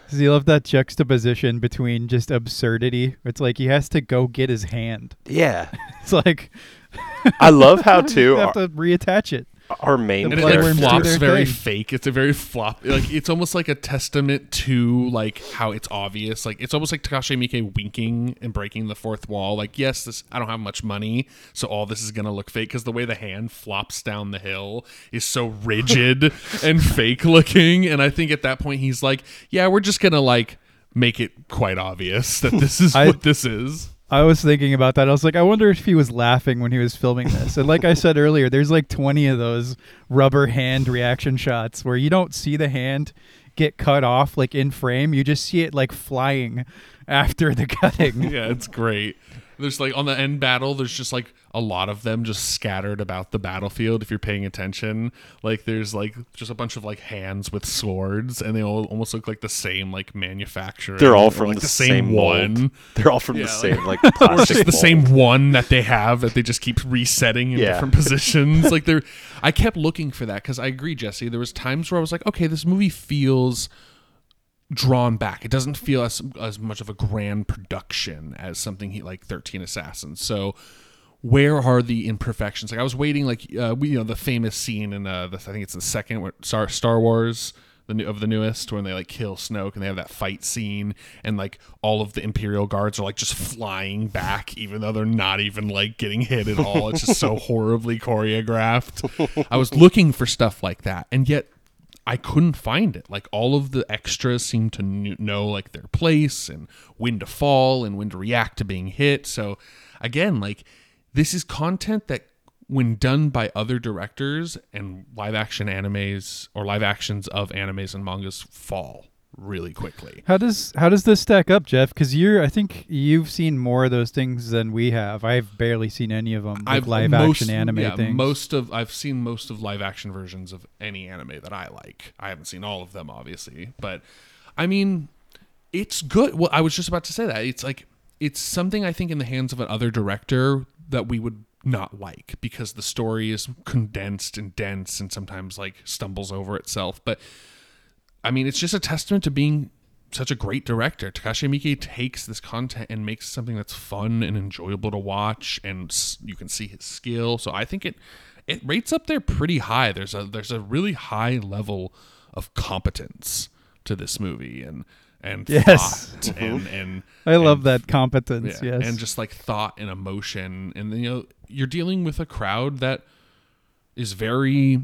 So you love that juxtaposition between just absurdity. It's like he has to go get his hand. Yeah. It's like I love how you too have to reattach it. Our main and it like character. worms do flops very thing. fake. It's a very flop. Like it's almost like a testament to like how it's obvious. Like it's almost like Takashi Miike winking and breaking the fourth wall. Like yes, this I don't have much money, so all this is gonna look fake because the way the hand flops down the hill is so rigid and fake looking. And I think at that point he's like, yeah, we're just gonna like make it quite obvious that this is I- what this is. I was thinking about that. I was like, I wonder if he was laughing when he was filming this. And like I said earlier, there's like 20 of those rubber hand reaction shots where you don't see the hand get cut off like in frame. You just see it like flying after the cutting. yeah, it's great. There's like on the end battle, there's just like a lot of them just scattered about the battlefield. If you're paying attention, like there's like just a bunch of like hands with swords, and they all almost look like the same like manufacturer. They're all from like the, same, mold. one, They're all from Yeah, the same like plastic just the same one that they have that they just keep resetting in Yeah. different positions. like they're, I kept looking for that because I agree, Jesse. There was times where I was like, okay, this movie feels drawn back. It doesn't feel as as much of a grand production as something he, like Thirteen Assassins. So where are the imperfections? Like I was waiting, like uh, we, you know, the famous scene in uh, the, I think it's the second Star Star Wars. The new, of the newest when they like kill Snoke and they have that fight scene and like all of the Imperial guards are like just flying back even though they're not even like getting hit at all. It's just so horribly choreographed. I was looking for stuff like that and yet I couldn't find it. Like all of the extras seem to know like their place and when to fall and when to react to being hit. So again, like this is content that when done by other directors and live action animes or live actions of animes and mangas fall really quickly. How does how does this stack up, Jeff? Because you're, I think you've seen more of those things than we have. I've barely seen any of them. Like live most- action anime yeah, things. Most of I've seen most of live action versions of any anime that I like. I haven't seen all of them, obviously, but I mean, it's good. Well, I was just about to say that it's like it's something I think in the hands of another director that we would not like because the story is condensed and dense and sometimes like stumbles over itself. But I mean, it's just a testament to being such a great director. Takashi Miike takes this content and makes something that's fun and enjoyable to watch, and you can see his skill. So I think it it rates up there pretty high. There's a there's a really high level of competence to this movie, and and Yes. thought and and I love that competence. yeah, yes. and just like thought and emotion, and you know you're dealing with a crowd that is very,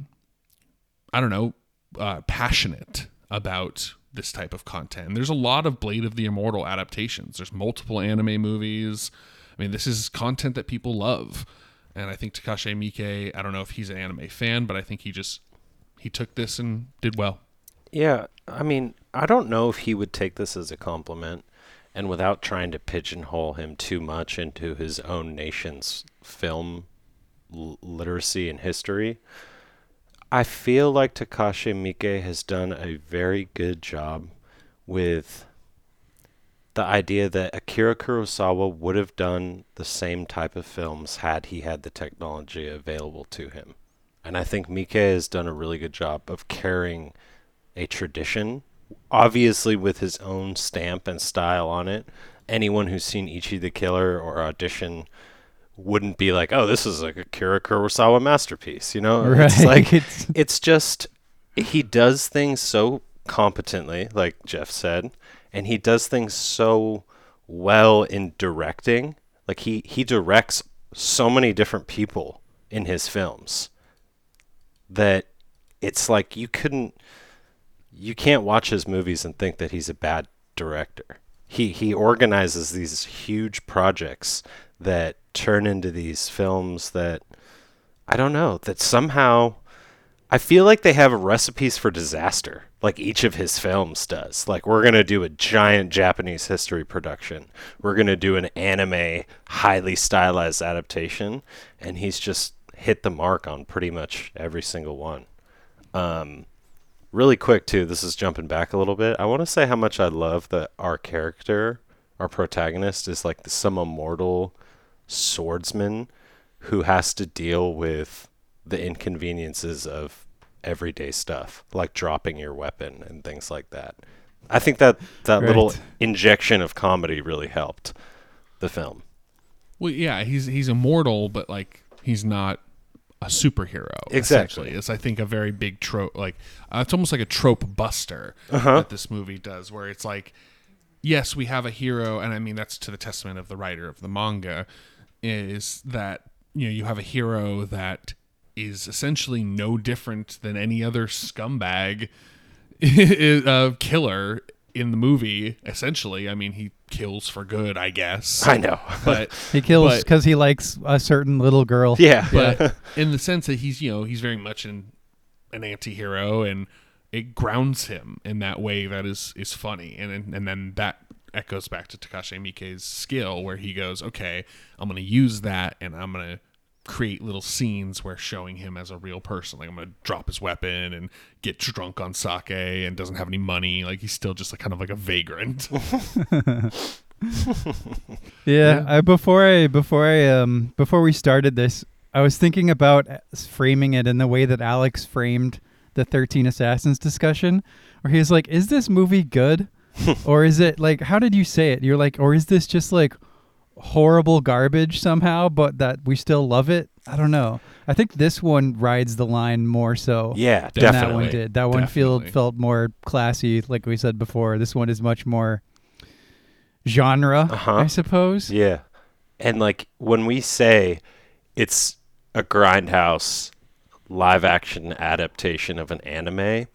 I don't know, uh, passionate about this type of content. And there's a lot of Blade of the Immortal adaptations. There's multiple anime movies. I mean, this is content that people love, and I think Takashi Miike. I don't know if he's an anime fan, but I think he just he took this and did well. Yeah, I mean, I don't know if he would take this as a compliment, and without trying to pigeonhole him too much into his own nation's film l- literacy and history. I feel like Takashi Miike has done a very good job with the idea that Akira Kurosawa would have done the same type of films had he had the technology available to him. And I think Miike has done a really good job of carrying a tradition, obviously with his own stamp and style on it. Anyone who's seen Ichi the Killer or Audition wouldn't be like, "Oh, this is like a Akira Kurosawa masterpiece," you know? It's Right. like It's- it's just he does things so competently, like Jeff said, and he does things so well in directing. Like he he directs so many different people in his films that it's like you couldn't you can't watch his movies and think that he's a bad director. He he organizes these huge projects that turn into these films that I don't know, that somehow I feel like they have recipes for disaster, like each of his films does. Like we're gonna do a giant Japanese history production. We're gonna do an anime highly stylized adaptation, and he's just hit the mark on pretty much every single one. Um, really quick too. This is jumping back a little bit. I want to say how much I love that our character, our protagonist, is like some immortal swordsman who has to deal with the inconveniences of everyday stuff, like dropping your weapon and things like that. I think that that little injection of comedy really helped the film. Well, yeah, he's he's immortal, but like he's not a superhero. Exactly. It's I think a very big trope. Like uh, it's almost like a trope buster Uh-huh. that this movie does, where it's like, yes, we have a hero, and I mean that's to the testament of the writer of the manga, is that you know you have a hero that is essentially no different than any other scumbag uh, killer in the movie. Essentially, I mean he kills for good, I guess. I know. But he kills because he likes a certain little girl. yeah. but in the sense that he's you know he's very much an an anti-hero and it grounds him in that way that is is funny and and and then that echoes back to Takashi Miike's skill where he goes okay I'm going to use that and I'm going to create little scenes where showing him as a real person like I'm going to drop his weapon and get drunk on sake and doesn't have any money like he's still just like kind of like a vagrant. Yeah, I, before I before I um before we started this, I was thinking about framing it in the way that Alex framed the Thirteen Assassins discussion, where he's like, "Is this movie good, or is it like how did you say it? You're like, or is this just like horrible garbage somehow, but that we still love it? I don't know. I think this one rides the line more so yeah, than that one did. That one felt felt more classy, like we said before. This one is much more genre, Uh-huh. I suppose. Yeah. And like when we say it's a grindhouse live action adaptation of an anime,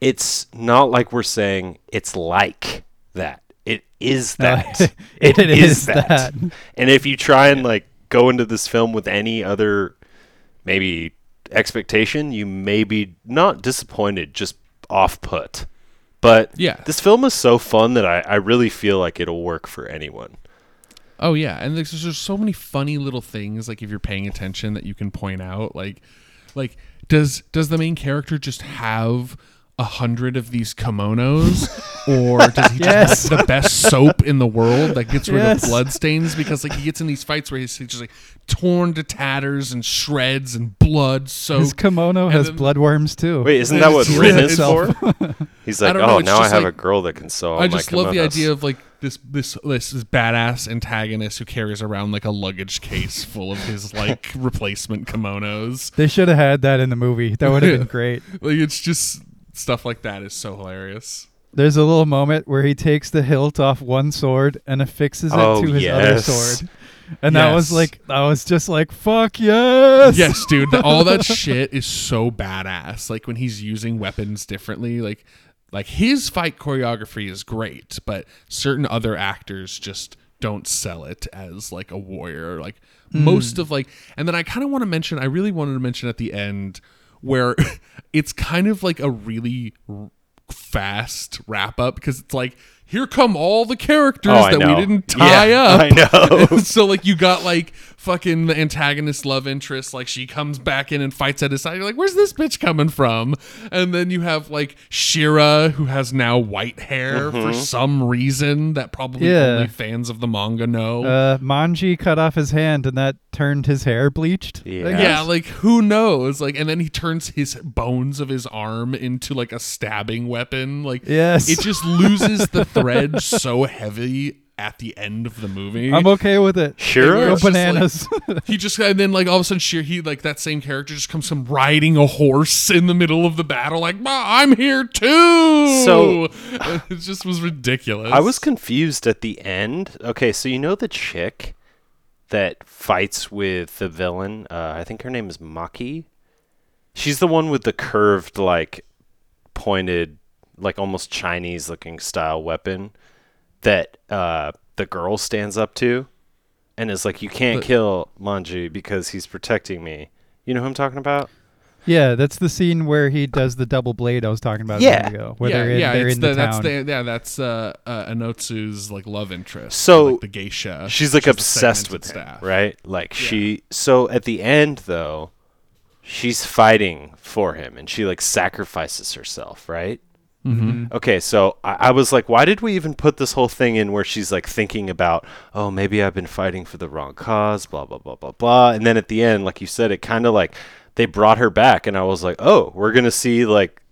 it's not like we're saying it's like that. It is that. it it is is that. that. And if you try and like go into this film with any other maybe expectation, you may be not disappointed, just off put. But Yeah. this film is so fun that I, I really feel like it'll work for anyone. Oh yeah, and there's there's so many funny little things like if you're paying attention that you can point out. Like, like does does the main character just have a hundred of these kimonos, or does he Yes. just have the best soap in the world that gets rid Yes. of blood stains? Because like he gets in these fights where he's just like torn to tatters and shreds and blood So His kimono and has then- bloodworms too. Wait, isn't that what It's Rin is for? He's like, I don't oh, know, oh, now I have like- a girl that can sew all I my just love the idea of like this this this this badass antagonist who carries around like a luggage case full of his like replacement kimonos. They should have had that in the movie. That would have been great. Like it's just stuff like that is so hilarious. there's a little moment where he takes the hilt off one sword and affixes it Oh, to his other sword. And that was like I was just like fuck yes. yes, dude. th- all that shit is so badass. Like when he's using weapons differently, like like his fight choreography is great, but certain other actors just don't sell it as like a warrior. Like hmm. most of like, and then I kind of want to mention. I really wanted to mention at the end where it's kind of like a really r- fast wrap up because it's like here come all the characters Oh, that we didn't tie Yeah, up. I know. so like you got like fucking the antagonist love interest, like she comes back in and fights at his side. You're like, where's this bitch coming from? And then you have like Shira, who has now white hair for some reason that probably Yeah. only fans of the manga know. Uh, Manji cut off his hand and that turned his hair bleached. Yeah. yeah, like who knows? Like, and then he turns his bones of his arm into like a stabbing weapon. Like, Yes. it just loses the thread so heavy at the end of the movie. I'm okay with it. Sure. Go It's just like- bananas. He just and then like all of a sudden, Sheer he like that same character just comes from riding a horse in the middle of the battle, like "Ma, I'm here too. So- it just was ridiculous. I was confused at the end. Okay, so you know the chick that fights with the villain? Uh, I think her name is Makie. She's the one with the curved, like, pointed, like almost Chinese looking style weapon that uh, the girl stands up to and is like, You can't The- kill Manji because he's protecting me. You know who I'm talking about? yeah, that's the scene where he does the double blade I was talking about a Yeah. minute ago. Where yeah, they're in, yeah, they're it's in the, the, that's town. the yeah, that's uh, uh Anotsu's like love interest. So, like, the geisha. She's like She's obsessed with segmented him, staff. right? Like she. So at the end, though, she's fighting for him, and she like sacrifices herself, right? Mm-hmm. Okay, so I, I was like, why did we even put this whole thing in where she's like thinking about, oh, maybe I've been fighting for the wrong cause, blah blah blah blah blah, and then at the end, like you said, it kind of like they brought her back, and I was like, oh, we're gonna see like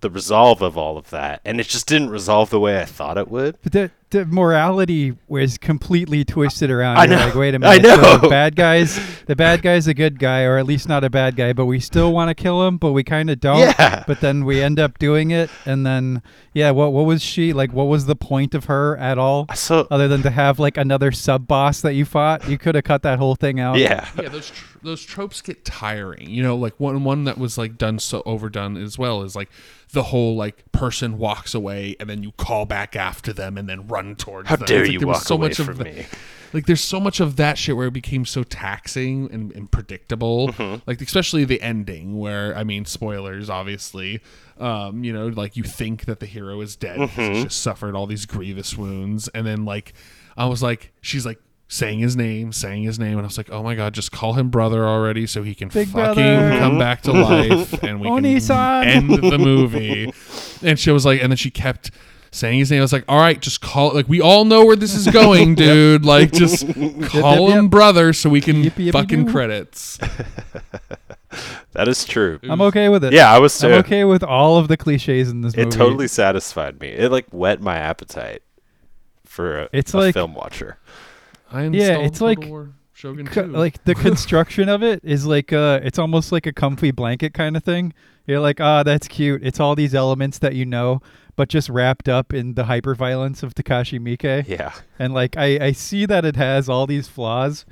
the resolve of all of that, and it just didn't resolve the way I thought it would. But the, the morality was completely twisted around. I You're know. Like, wait a minute. I so the know. bad guys, the bad guy's a good guy, or at least not a bad guy, but we still want to kill him, but we kind of don't. Yeah. But then we end up doing it, and then yeah, what what was she like? What was the point of her at all? So Other than to have like another sub boss that you fought, you could have cut that whole thing out. yeah, yeah, those tr- those tropes get tiring. You know, like one one that was like done so overdone as well is like the whole like person walks away and then you call back after them and then run towards how them. dare like you there was walk so away much of from the- me? like there's so much of that shit where it became so taxing and, and predictable Mm-hmm. like especially the ending where i mean spoilers obviously um you know like you think that the hero is dead Mm-hmm. he's just suffered all these grievous wounds and then like i was like she's like saying his name saying his name and i was like oh my god just call him brother already so he can Big fucking brother. come back to life and we can Oni-san. end the movie and she was like and then she kept saying his name. I was like, all right, just call it. Like, we all know where this is going, dude. Like, just call yep, him yep. brother so we can Yippee, yippee, fucking doo. credits. That is true. I'm okay with it. Yeah, I was too. I'm okay with all of the cliches in this movie. It totally satisfied me. It like whet my appetite for a, It's a like- film watcher. I Yeah, it's Total like- War Shogun Co- like the construction of it is like uh it's almost like a comfy blanket kind of thing you're like ah that's cute it's all these elements that you know but just wrapped up in the hyper violence of takashi miike Yeah. and like I, I see that it has all these flaws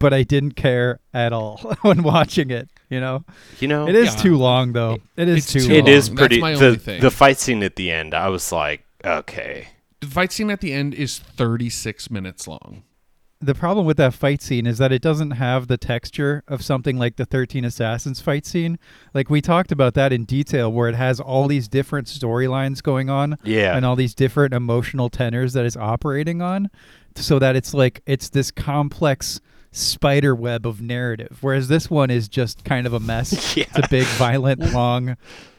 but i didn't care at all when watching it you know You know, it is Yeah. too long though it is it's too too long it is pretty. That's my the only thing. the fight scene at the end, I was like, okay, the fight scene at the end is 36 minutes long. The problem with that fight scene is that it doesn't have the texture of something like the 13 Assassins fight scene. Like we talked about that in detail where it has all these different storylines going on yeah, and all these different emotional tenors that it's operating on so that it's like it's this complex spider web of narrative whereas this one is just kind of a mess. Yeah. It's a big violent long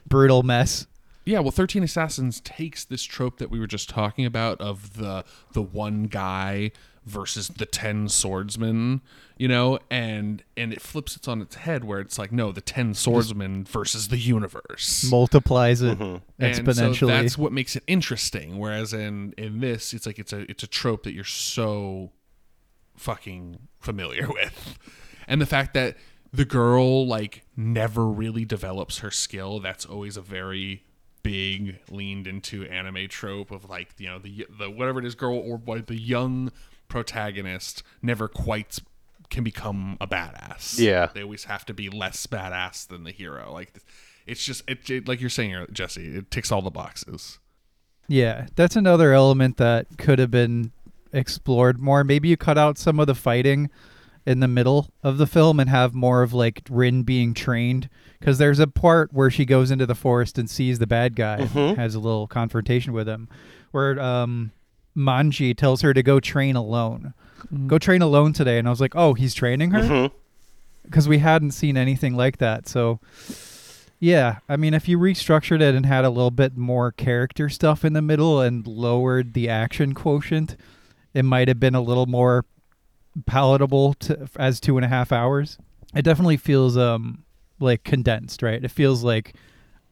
brutal mess. Yeah, well, Thirteen Assassins takes this trope that we were just talking about of the the one guy versus the ten swordsmen, you know, and and it flips it on its head where it's like, no, the ten swordsmen versus the universe. Multiplies it Mhm. And so exponentially. that's what makes it interesting. Whereas in in this, it's like it's a it's a trope that you're so fucking familiar with, and the fact that the girl like never really develops her skill. That's always a very big leaned into anime trope of like you know the the whatever it is girl or boy the young protagonist never quite can become a badass. Yeah. they always have to be less badass than the hero. Like it's just it, it like you're saying uh, Jesse, it ticks all the boxes. Yeah, that's another element that could have been explored more. Maybe you cut out some of the fighting in the middle of the film and have more of like Rin being trained because there's a part where she goes into the forest and sees the bad guy Mhm. has a little confrontation with him where um Manji tells her to go train alone. Go train alone today and I was like, "Oh, he's training her?" Mhm. because we hadn't seen anything like that. So, yeah, I mean, if you restructured it and had a little bit more character stuff in the middle and lowered the action quotient, it might have been a little more palatable to, as two and a half hours. It definitely feels um like condensed, right? It feels like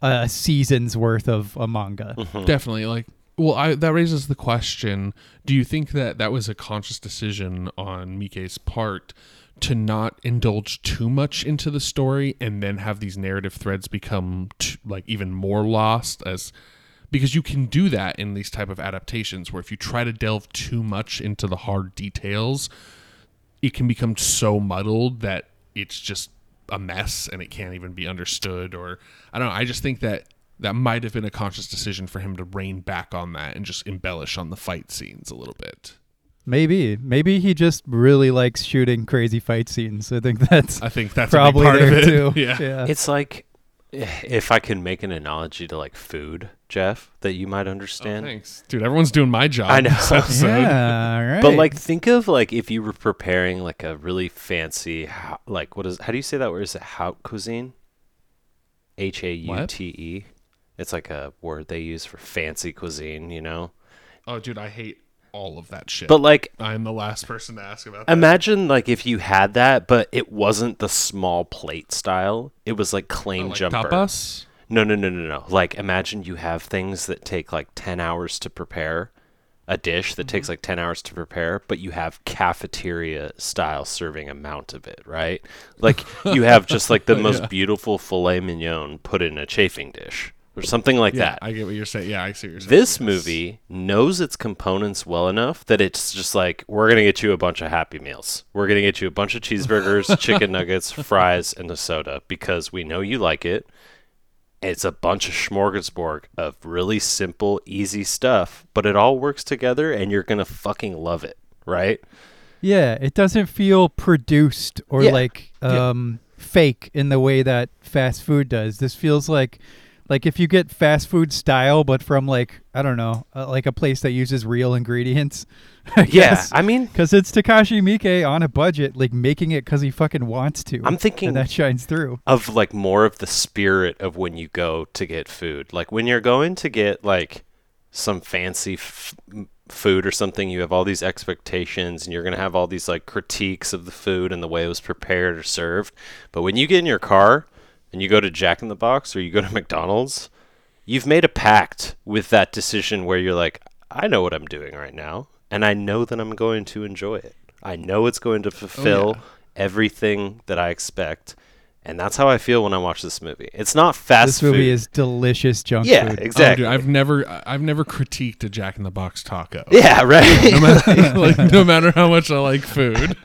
a season's worth of a manga. Mhm. Definitely. Like, well, I, that raises the question: Do you think that that was a conscious decision on Miike's part to not indulge too much into the story and then have these narrative threads become like even more lost as? Because you can do that in these type of adaptations, where if you try to delve too much into the hard details, it can become so muddled that it's just a mess and it can't even be understood or I don't know I just think that that might have been a conscious decision for him to rein back on that and just embellish on the fight scenes a little bit. Maybe, maybe he just really likes shooting crazy fight scenes. I think that's I think that's probably a big part there of it. too. Yeah. yeah. It's like if I can make an analogy to like food, Jeff, that you might Oh, understand. thanks. Dude, everyone's doing my job. I know. this episode. yeah, all right. But like, think of like if you were preparing like a really fancy, ho- like what is? How do you say that word? Is it haute cuisine? H a U T E. It's like a word they use for fancy cuisine, you know. Oh, dude, I hate all of that shit. But like, I'm the last person to ask about that. imagine like if you had that, but it wasn't the small plate style. It was like Oh, claim like jumper. tapas? No, no, no, no, no. Like imagine you have things that take like 10 hours to prepare, a dish that takes mm-hmm. like 10 hours to prepare, but you have cafeteria style serving amount of it, right? Like you have just like the most Yeah. beautiful filet mignon put in a chafing dish or something like Yeah, that. I get what you're saying. Yeah, I see what you're saying. This Yes. movie knows its components well enough that it's just like we're gonna get you a bunch of Happy Meals. We're gonna get you a bunch of cheeseburgers, chicken nuggets, fries, and a soda because we know you like it. It's a bunch of smorgasbord of really simple, easy stuff, but it all works together, and you're gonna fucking love it, right? Yeah, it doesn't feel produced or Yeah. like Yeah. um fake in the way that fast food does. This feels like like if you get fast food style but from like I don't know, uh, like a place that uses real ingredients. I Yeah, I mean, Cuz it's Takashi Miike on a budget like making it cuz he fucking wants to. I'm thinking and that shines through. of like more of the spirit of when you go to get food. Like when you're going to get like some fancy f- food or something, you have all these expectations and you're going to have all these like critiques of the food and the way it was prepared or served. But when you get in your car and you go to Jack in the Box or you go to McDonald's, you've made a pact with that decision where you're like, I know what I'm doing right now and I know that I'm going to enjoy it. I know it's going to oh, fulfill yeah. everything that I expect. And that's how I feel when I watch this movie. It's not fast food. this movie food. is delicious junk yeah, food. Oh, exactly. dude, I've never, I- I've never critiqued a Jack in the Box taco. yeah, right. no matter, like, no matter how much I like food.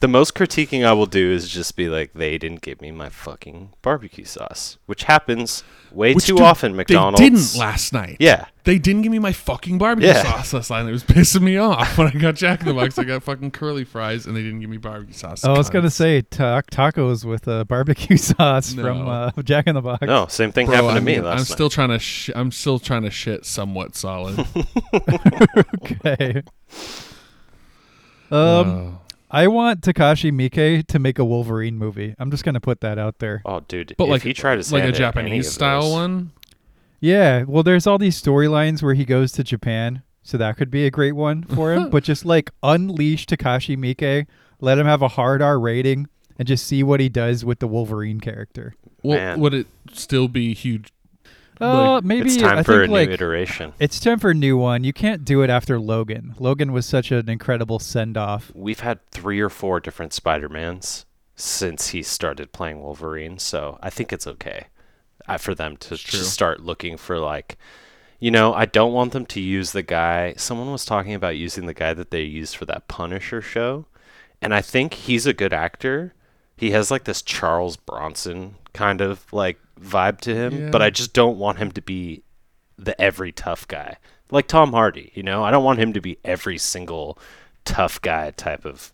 The most critiquing I will do is just be like, they didn't give me my fucking barbecue sauce, which happens way Which, too dude, often. McDonald's They didn't last night. Yeah, They didn't give me my fucking barbecue Yeah. sauce last night. It was pissing me off when I got Jack in the Box. I got fucking curly fries and they didn't give me barbecue sauce. Oh, I was going to say ta- tacos with uh, barbecue sauce from uh, Jack in the Box. no, same thing Bro, happened to I'm, me I'm last still trying to. Sh- I'm still trying to shit somewhat solid. okay. Um Oh. I want Takashi Miike to make a Wolverine movie. I'm just gonna put that out there. Oh, dude, but if like he tried to like a Japanese style one. Yeah, well, there's all these storylines where he goes to Japan, so that could be a great one for him. but just like unleash Takashi Miike, let him have a hard R rating, and just see what he does with the Wolverine character. Well, Man. would it still be huge? Uh, Like, maybe it's time I for a think new iteration. it's time for a new one. You can't do it after Logan. Logan was such an incredible send off. We've had three or four different Spider Mans since he started playing Wolverine, so I think it's okay. uh, for them to just start looking for like you know, I don't want them to use the guy. Someone was talking about using the guy that they used for that Punisher show. And I think he's a good actor. He has like this Charles Bronson kind of like vibe to him, but I just don't want him to be the every tough guy. Like Tom Hardy, you know? I don't want him to be every single tough guy type of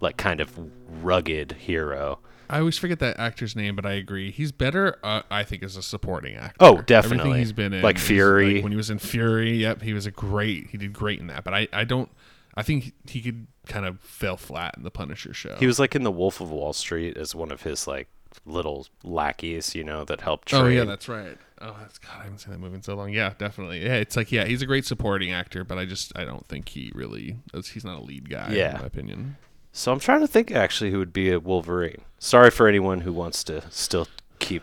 like kind of rugged hero. I always forget that actor's name, but I agree. He's better, uh, I think, as a supporting actor. Oh, definitely. Everything he's been in, Like Fury. when he was in Fury, yep, he was a great. He did great in that. But I, I don't. I think he could kind of fell flat in the Punisher show. He was like in The Wolf of Wall Street as one of his like little lackeys, you know, that help train. Oh yeah, that's right. Oh, that's God. I haven't seen that movie in so long. Yeah, definitely. Yeah, it's like yeah, he's a great supporting actor, but I just I don't think he really. He's not a lead guy. Yeah. in my opinion. So I'm trying to think actually who would be a Wolverine. Sorry for anyone who wants to still keep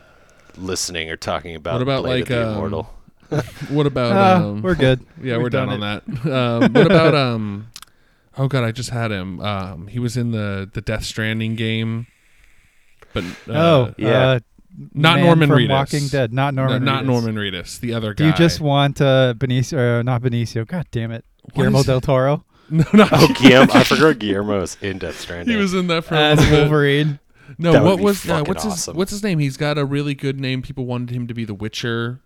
listening or talking about What about, Blade like, of the um, Immortal. What about? Ah, um, we're good. Yeah, We've we're done, done on that. Um, what about um? Oh god, I just had him. Um, he was in the the Death Stranding game, but uh, oh, yeah. uh, not man Norman from Reedus. Walking Dead, not No, Norman. not Reedus. Norman Reedus. The other guy. Do you just want uh, Benicio? Uh, not Benicio. God damn it, What Guillermo is- del Toro no, not Oh, Guillermo! I forgot Guillermo's in Death Stranding. He was in that for as. Wolverine. No, That would what be was uh, fucking what's his what's his name? He's got a really good name. People wanted him to be the Witcher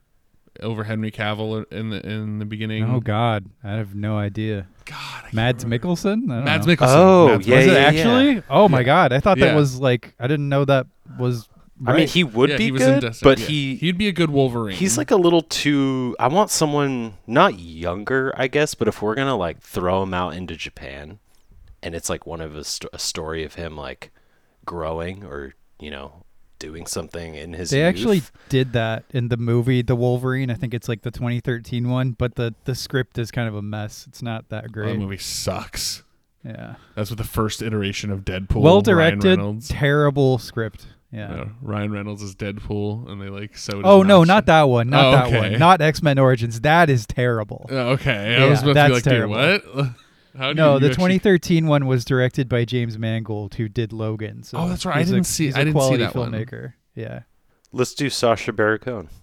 over Henry Cavill in the in the beginning. Oh God, I have no idea. God, I Mads. Mikkelsen. I don't Mads. Mikkelsen. Oh, Mads yeah, was Mikkelsen. it actually? Oh my Yeah. God, I thought Yeah. that was like I didn't know that was. I mean, he would Yeah, be he was good, Death but Stranding. he he'd be a good Wolverine. he's like a little too. I want someone not younger, I guess, but if we're gonna like throw him out into Japan, and it's like one of a, st- a story of him like growing or you know doing something in his. They youth. actually did that in the movie The Wolverine. I think it's like the 2013 one, but the the script is kind of a mess. It's not that Oh, great. that movie sucks. Yeah. That's what the first iteration of Deadpool. Well directed, terrible script. Yeah. Yeah, Ryan Reynolds is Deadpool, and they like so. Oh no, mouth not that one. Not Oh, that okay. one. Not X Men Origins. That is terrible. Oh, okay, I Yeah, was about to that's be like, terrible. dude, what? How no, the actually- 2013 one was directed by James Mangold, who did Logan. So Oh, that's right. I didn't see- he's I a didn't see quality that one. filmmaker. Yeah. Let's do Sacha Baron Cohen.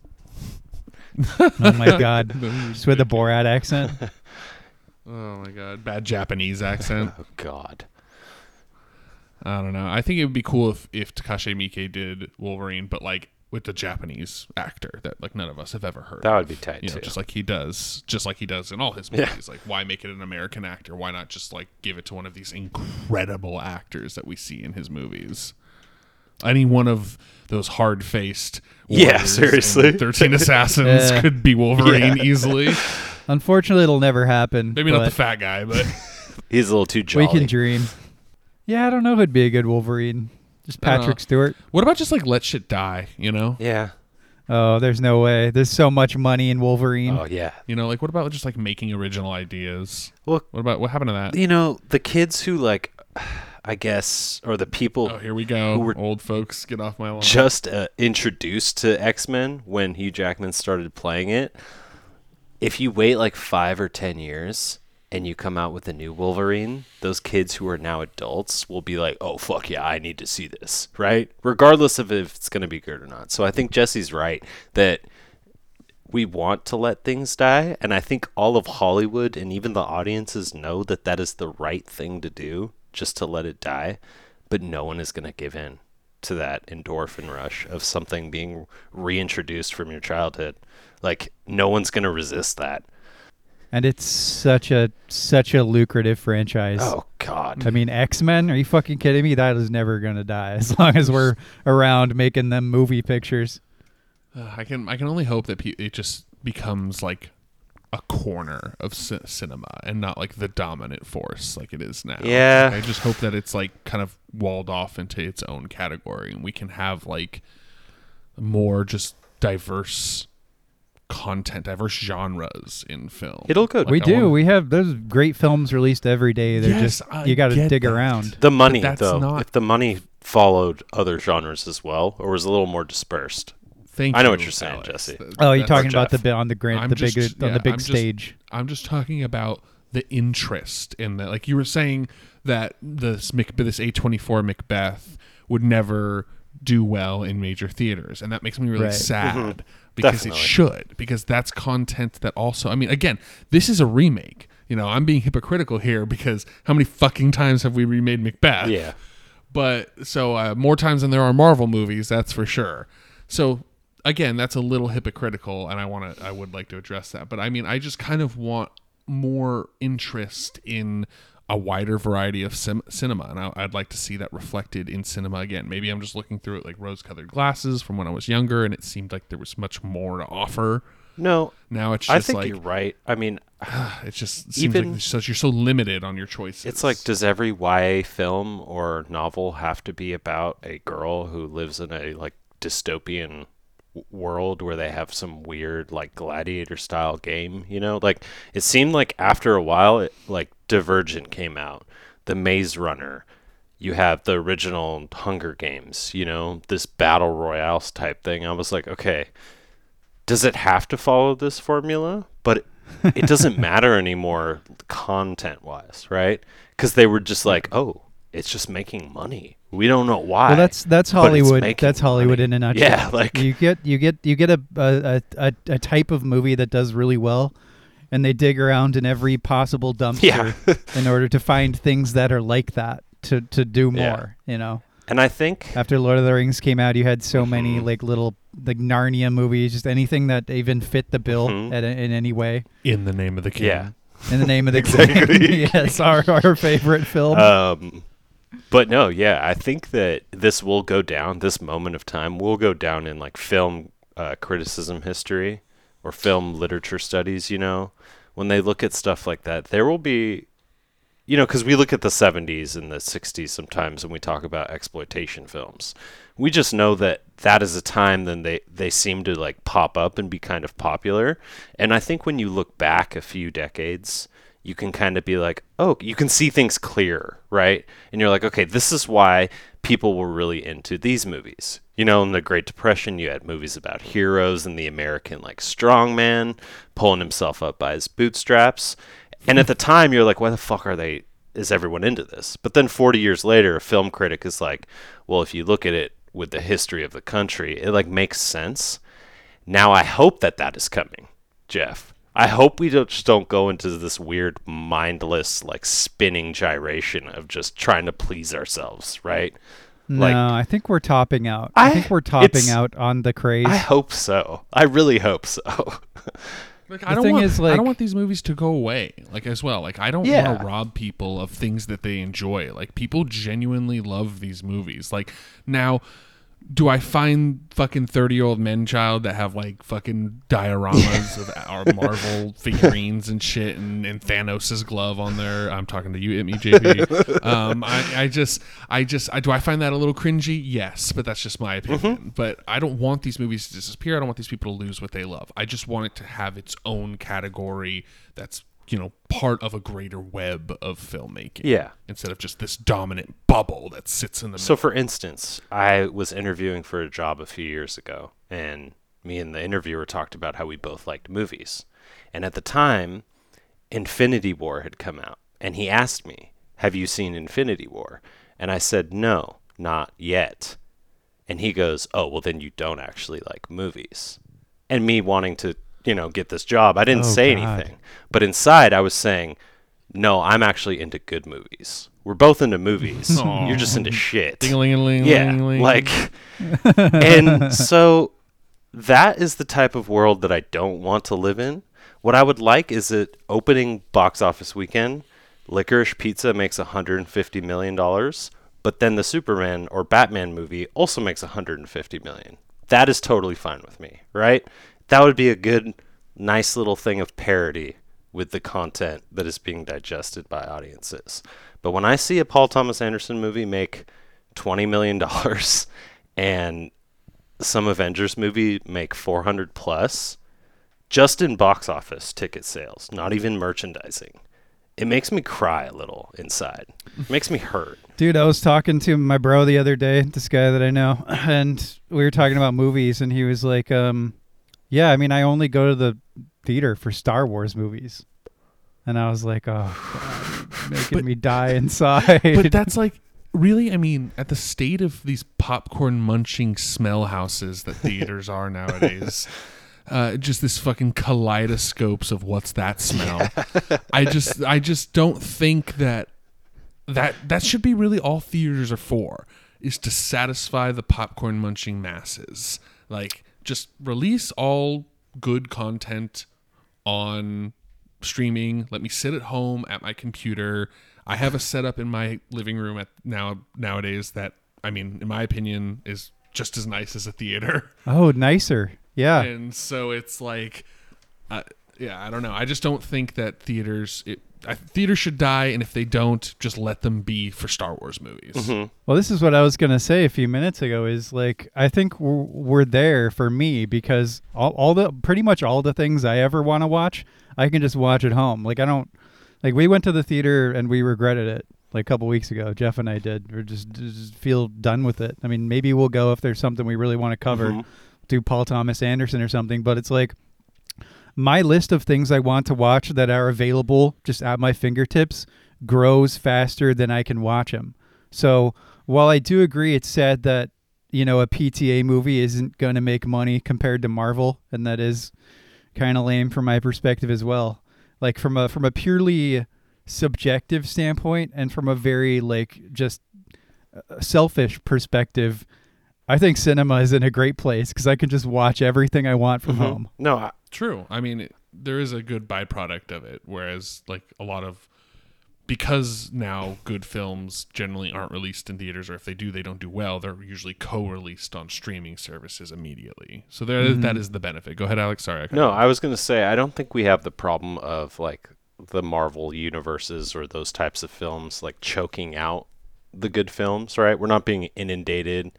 Oh my God. No, he was Just with a. Borat accent. Oh my god, bad Japanese accent. Oh God. I don't know. I think it would be cool if if Takashi Miike did Wolverine, but like with the Japanese actor that like none of us have ever heard. That would be tight you know, just like he does, just like he does in all his Yeah. movies. Like, why make it an American actor? Why not just like give it to one of these incredible actors that we see in his movies? Any one of those hard-faced, Yeah, seriously. Thirteen Assassins Yeah. could be Wolverine Yeah. easily. Unfortunately, it'll never happen. Maybe not the fat guy, but He's a little too jolly. We can dream. Yeah, I don't know who'd be a good Wolverine. Just I don't know. Patrick Stewart. what about just like let shit die? You know, yeah. Oh, there's no way. There's so much money in Wolverine. Oh yeah. you know, like what about just like making original ideas? Well, What about what happened to that? you know the kids who like, I guess, or the people Oh, here we go. who were Old folks, get off my lawn. just uh, introduced to X Men when Hugh Jackman started playing it. If you wait like five or ten years and you come out with a new Wolverine, those kids who are now adults will be like, "Oh fuck yeah, I need to see this," right? Regardless of if it's going to be good or not. So I think Jesse's right that we want to let things die, and I think all of Hollywood and even the audiences know that that is the right thing to do, just to let it die. But no one is going to give in to that endorphin rush of something being reintroduced from your childhood. Like no one's going to resist that. And it's such a such a lucrative franchise. Oh God. I mean, X Men? Are you fucking kidding me? That is never gonna die as long as we're around making them movie pictures. Uh, I can I can only hope that pe- it just becomes like a corner of ci- cinema and not like the dominant force like it is now. Yeah. I just hope that it's like kind of walled off into its own category and we can have like more just diverse content, diverse genres in film. It'll go. Like, we I do. wanna- we have there's great films released every day. They're Yes, just I you got to dig that. around. The money that's though. not- If the money followed other genres as well, or was a little more dispersed. Thank I know you, what you're saying, Alex. Jesse. Th- Oh, you're talking about the Jeff. bit on the grand, I'm the big just- on the big I'm just- stage. I'm just talking about the interest in that. Like you were saying that this Mac- this A24 Macbeth would never do well in major theaters, and that makes me really Right. sad Mhm. Because Definitely. it should. Because that's content that also. I mean, again, this is a remake. You know, I'm being hypocritical here because how many fucking times have we remade Macbeth? Yeah. But so uh, more times than there are Marvel movies, that's for sure. So again, that's a little hypocritical, and I want to, I would like to address that. But I mean, I just kind of want more interest in a wider variety of sim- cinema, and I, I'd like to see that reflected in cinema again. Maybe I'm just looking through it like rose-colored glasses from when I was younger, and it seemed like there was much more to offer. No, Now it's Just I think like you're right. I mean, it just seems like Even- you're so, you're so limited on your choices. it's like, does every YA film or novel have to be about a girl who lives in a like dystopian world where they have some weird like gladiator style game? You know, like it seemed like after a while, it, like Divergent came out, The Maze Runner. You have the original Hunger Games, you know, this battle royales type thing. I was like, okay, does it have to follow this formula? But it, it doesn't matter anymore content wise, right? Because they were just like, oh, it's just making money. We don't know why. Well, that's that's Hollywood. That's Hollywood money. in a nutshell. Yeah, like- you get you get you get a a, a a type of movie that does really well, and they dig around in every possible dumpster Yeah. in order to find things that are like that to to do Yeah. more. You know, and I think after Lord of the Rings came out, you had so many Mhm. like little like Narnia movies, just anything that even fit the bill Mhm. at, in any way. in the name of the king. Yeah. In the name of the Exactly. king. yes, our our favorite film. Um, but no, yeah, I think that this will go down. This moment of time will go down in like film uh, criticism history or film literature studies. You know, when they look at stuff like that, there will be, you know, because we look at the '70s and the '60s sometimes, and we talk about exploitation films. We just know that that is a time then they they seem to like pop up and be kind of popular. And I think when you look back a few decades you can kind of be like, oh, you can see things clear, right? And you're like, okay, this is why people were really into these movies. You know, in the Great Depression, you had movies about heroes and the American, like, strongman pulling himself up by his bootstraps. And at the time, you're like, why the fuck are they, is everyone into this? But then 40 years later, a film critic is like, well, if you look at it with the history of the country, it, like, makes sense. Now, I hope that that is coming, Jeff. I hope we don't just don't go into this weird, mindless, like spinning gyration of just trying to please ourselves, right? no, like- I think we're topping out. I, I- think we're topping out on the craze. I hope so. I really hope so. Like, The I don't thing want, is, I don't want these movies to go away. Like as well, like I don't Yeah. want to rob people of things that they enjoy. Like people genuinely love these movies. Like now, do I find fucking thirty year old men child that have like fucking dioramas of our Marvel figurines and shit and, and Thanos' glove on there? I'm talking to you, at me, JP. um, I, I just, I just, I, do I find that a little cringy? Yes, but that's just my opinion. But I don't want these movies to disappear. I don't want these people to lose what they love. I just want it to have its own category that's you know part of a greater web of filmmaking. Yeah. Instead of just this dominant bubble that sits in the So, middle. for instance, I was interviewing for a job a few years ago, and me and the interviewer talked about how we both liked movies. And at the time, Infinity War had come out, and he asked me, Have you seen Infinity War? And I said, No, not yet. And he goes, Oh, well, then you don't actually like movies. And me wanting to, you know, get this job, I didn't Oh, say God. anything. But inside, I was saying, No, I'm actually into good movies. We're both into movies. You're just into shit. Ding-a-ling-a-ling, Yeah, ling-a-ling. like, and so that is the type of world that I don't want to live in. What I would like is it opening box office weekend, Licorice Pizza makes 150 million dollars, but then the Superman or Batman movie also makes 150 million. That is totally fine with me, right? That would be a good, nice little thing of parody with the content that is being digested by audiences. But when I see a Paul Thomas Anderson movie make twenty million dollars and some Avengers movie make four hundred plus, just in box office ticket sales, not even merchandising, it makes me cry a little inside. It makes me hurt. Dude, I was talking to my bro the other day, this guy that I know, and we were talking about movies, and he was like, um, "Yeah, I mean, I only go to the theater for Star Wars movies," and I was like, "Oh, God, making But- me die inside." but that's like really, I mean, at the state of these popcorn munching smell houses that theaters are nowadays, uh, just this fucking kaleidoscopes of what's that smell. I just, I just don't think that that that should be really all theaters are for is to satisfy the popcorn munching masses. Like, just release all good content on streaming. Let me sit at home at my computer. I have a setup in my living room at now nowadays that I mean, in my opinion, is just as nice as a theater. Oh, nicer. Yeah. And so it's like, uh, yeah, I don't know. I just don't think that theaters it, I, theaters should die, and if they don't, just let them be for Star Wars movies. Mm-hmm. Well, this is what I was gonna say a few minutes ago. Is like I think we're, we're there for me because all, all the pretty much all the things I ever want to watch, I can just watch at home. Like I don't like we went to the theater and we regretted it like a couple weeks ago. Jeff and I did. We just just feel done with it. I mean, maybe we'll go if there's something we really want to cover. Mhm. Do Paul Thomas Anderson or something, but it's like my list of things I want to watch that are available just at my fingertips grows faster than I can watch them. So while I do agree it's sad that you know a PTA movie isn't going to make money compared to Marvel, and that is kind of lame from my perspective as well. Like from a from a purely subjective standpoint, and from a very like just uh, selfish perspective, I think cinema is in a great place because I can just watch everything I want from Mhm. home. No, I, True. I mean, it, there is a good byproduct of it, whereas like a lot of because now good films generally aren't released in theaters, or if they do, they don't do well. They're usually co-released on streaming services immediately. So there, Mhm. that is the benefit. Go ahead, Alex. Sorry. I no. I was gonna say I don't think we have the problem of like the Marvel universes or those types of films like choking out the good films. Right? We're not being inundated,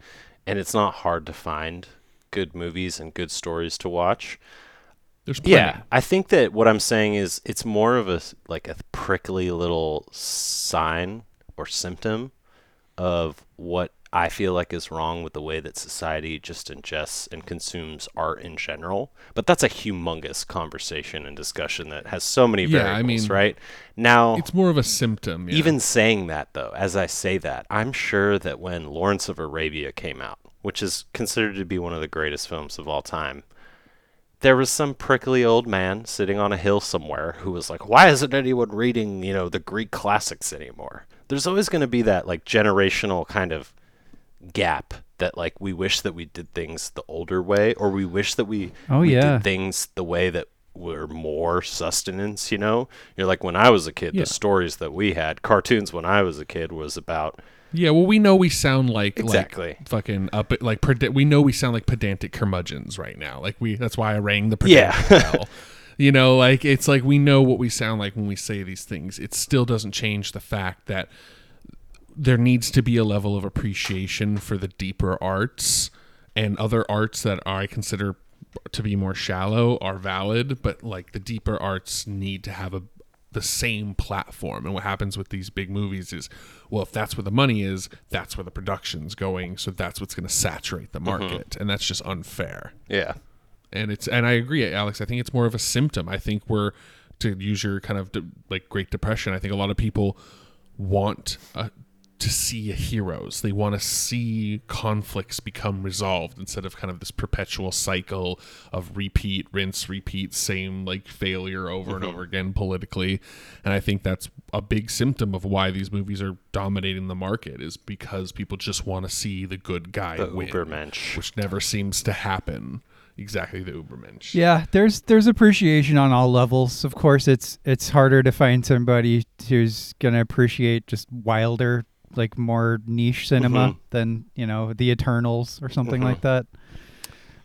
and it's not hard to find good movies and good stories to watch. There's plenty. Yeah, I think that what I'm saying is it's more of a like a prickly little sign or symptom of what I feel like is wrong with the way that society just ingests and consumes art in general. But that's a humongous conversation and discussion that has so many Yeah, I variables, mean, right? Now, It's more of a symptom. yeah. even saying that, though, as I say that, I'm sure that when Lawrence of Arabia came out, which is considered to be one of the greatest films of all time, there was some prickly old man sitting on a hill somewhere who was like, "Why isn't anyone reading, you know, the Greek classics anymore?" There's always going to be that like generational kind of gap that like we wish that we did things the older way, or we wish that we Oh, we yeah. did things the way that were more sustenance. You know, you're like when I was a kid, Yeah. the stories that we had, cartoons when I was a kid, was about Yeah, well, we know we sound like Exactly. like fucking up like we know we sound like pedantic curmudgeons right now. Like we that's why I rang the Yeah. pedantic bell. You know, like it's like we know what we sound like when we say these things. It still doesn't change the fact that there needs to be a level of appreciation for the deeper arts and other arts that I consider to be more shallow are valid, but like the deeper arts need to have a the same platform. And what happens with these big movies is, well, if that's where the money is, that's where the production's going, so that's what's going to saturate the market, and that's just unfair. yeah. And it's and I agree, Alex. I think it's more of a symptom. I think we're to use your kind of de- like Great Depression. I think a lot of people want uh, to see heroes. They want to see conflicts become resolved instead of kind of this perpetual cycle of repeat, rinse, repeat, same like failure over and mm-hmm. over again politically. And I think that's a big symptom of why these movies are dominating the market is because people just want to see the good guy The win, Ubermensch. which never seems to happen. Exactly the Ubermensch. Yeah, there's there's appreciation on all levels. Of course, it's it's harder to find somebody who's gonna appreciate just wilder, like more niche cinema Mhm. than you know the Eternals or something Mhm. like that.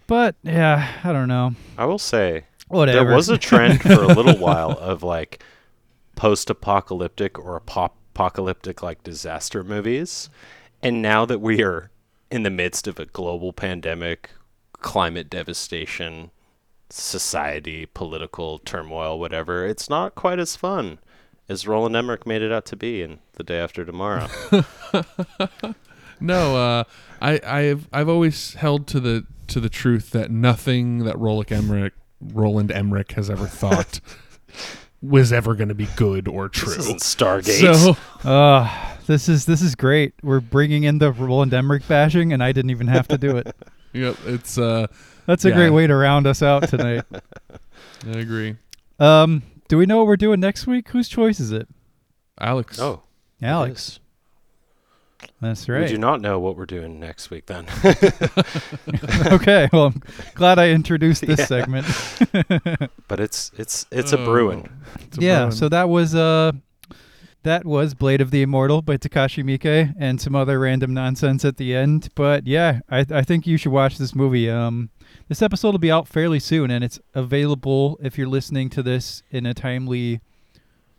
But yeah, I don't know. I will say Whatever. there was a trend for a little while of like post-apocalyptic or apocalyptic like disaster movies and now that we are in the midst of a global pandemic climate devastation society political turmoil whatever it's not quite as fun as Roland Emmerich made it out to be in the day after tomorrow No, uh, I, I've I've always held to the to the truth that nothing that Roland Emmerich Roland Emmerich has ever thought was ever going to be good or this true. isn't Stargate So Uh, This is this is great. We're bringing in the Roland Emmerich bashing, and I didn't even have to do it. Yep, it's uh That's a Yeah. great way to round us out tonight. I agree. um, do we know what we're doing next week? Whose choice is it? Alex. Oh, Alex. That's right. We do not know what we're doing next week then. okay. Well, I'm glad I introduced this Yeah. segment. but it's it's it's a brewing. Oh, it's a yeah. brewing. So that was uh, that was Blade of the Immortal by Takashi Miike and some other random nonsense at the end. But yeah, I I think you should watch this movie. Um, this episode will be out fairly soon, and it's available if you're listening to this in a timely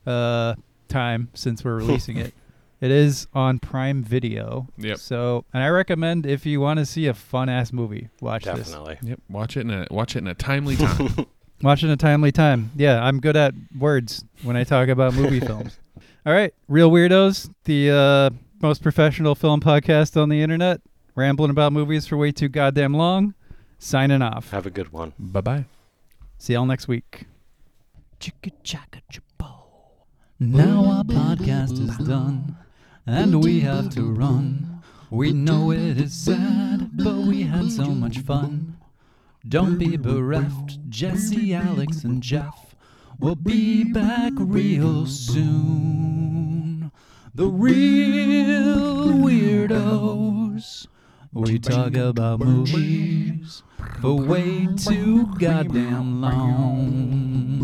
uh time since we're releasing it. It is on Prime Video. Yep. So, and I recommend if you want to see a fun ass movie, watch this. Definitely. Yep. Watch it in a watch it in a timely time. Watch it in a timely time. Yeah, I'm good at words when I talk about movie films. All right, Reel Weirdos, the uh, most professional film podcast on the internet, rambling about movies for way too goddamn long. Signing off. Have a good one. bye bye. See y'all next week. Chicka chacka chapo. Now our podcast is done, and we have to run. We know it is sad, but we had so much fun. Don't be bereft, Jesse, Alex, and Jeff. We'll be back real soon. The Reel Weirdos. We talk about movies for way too goddamn long.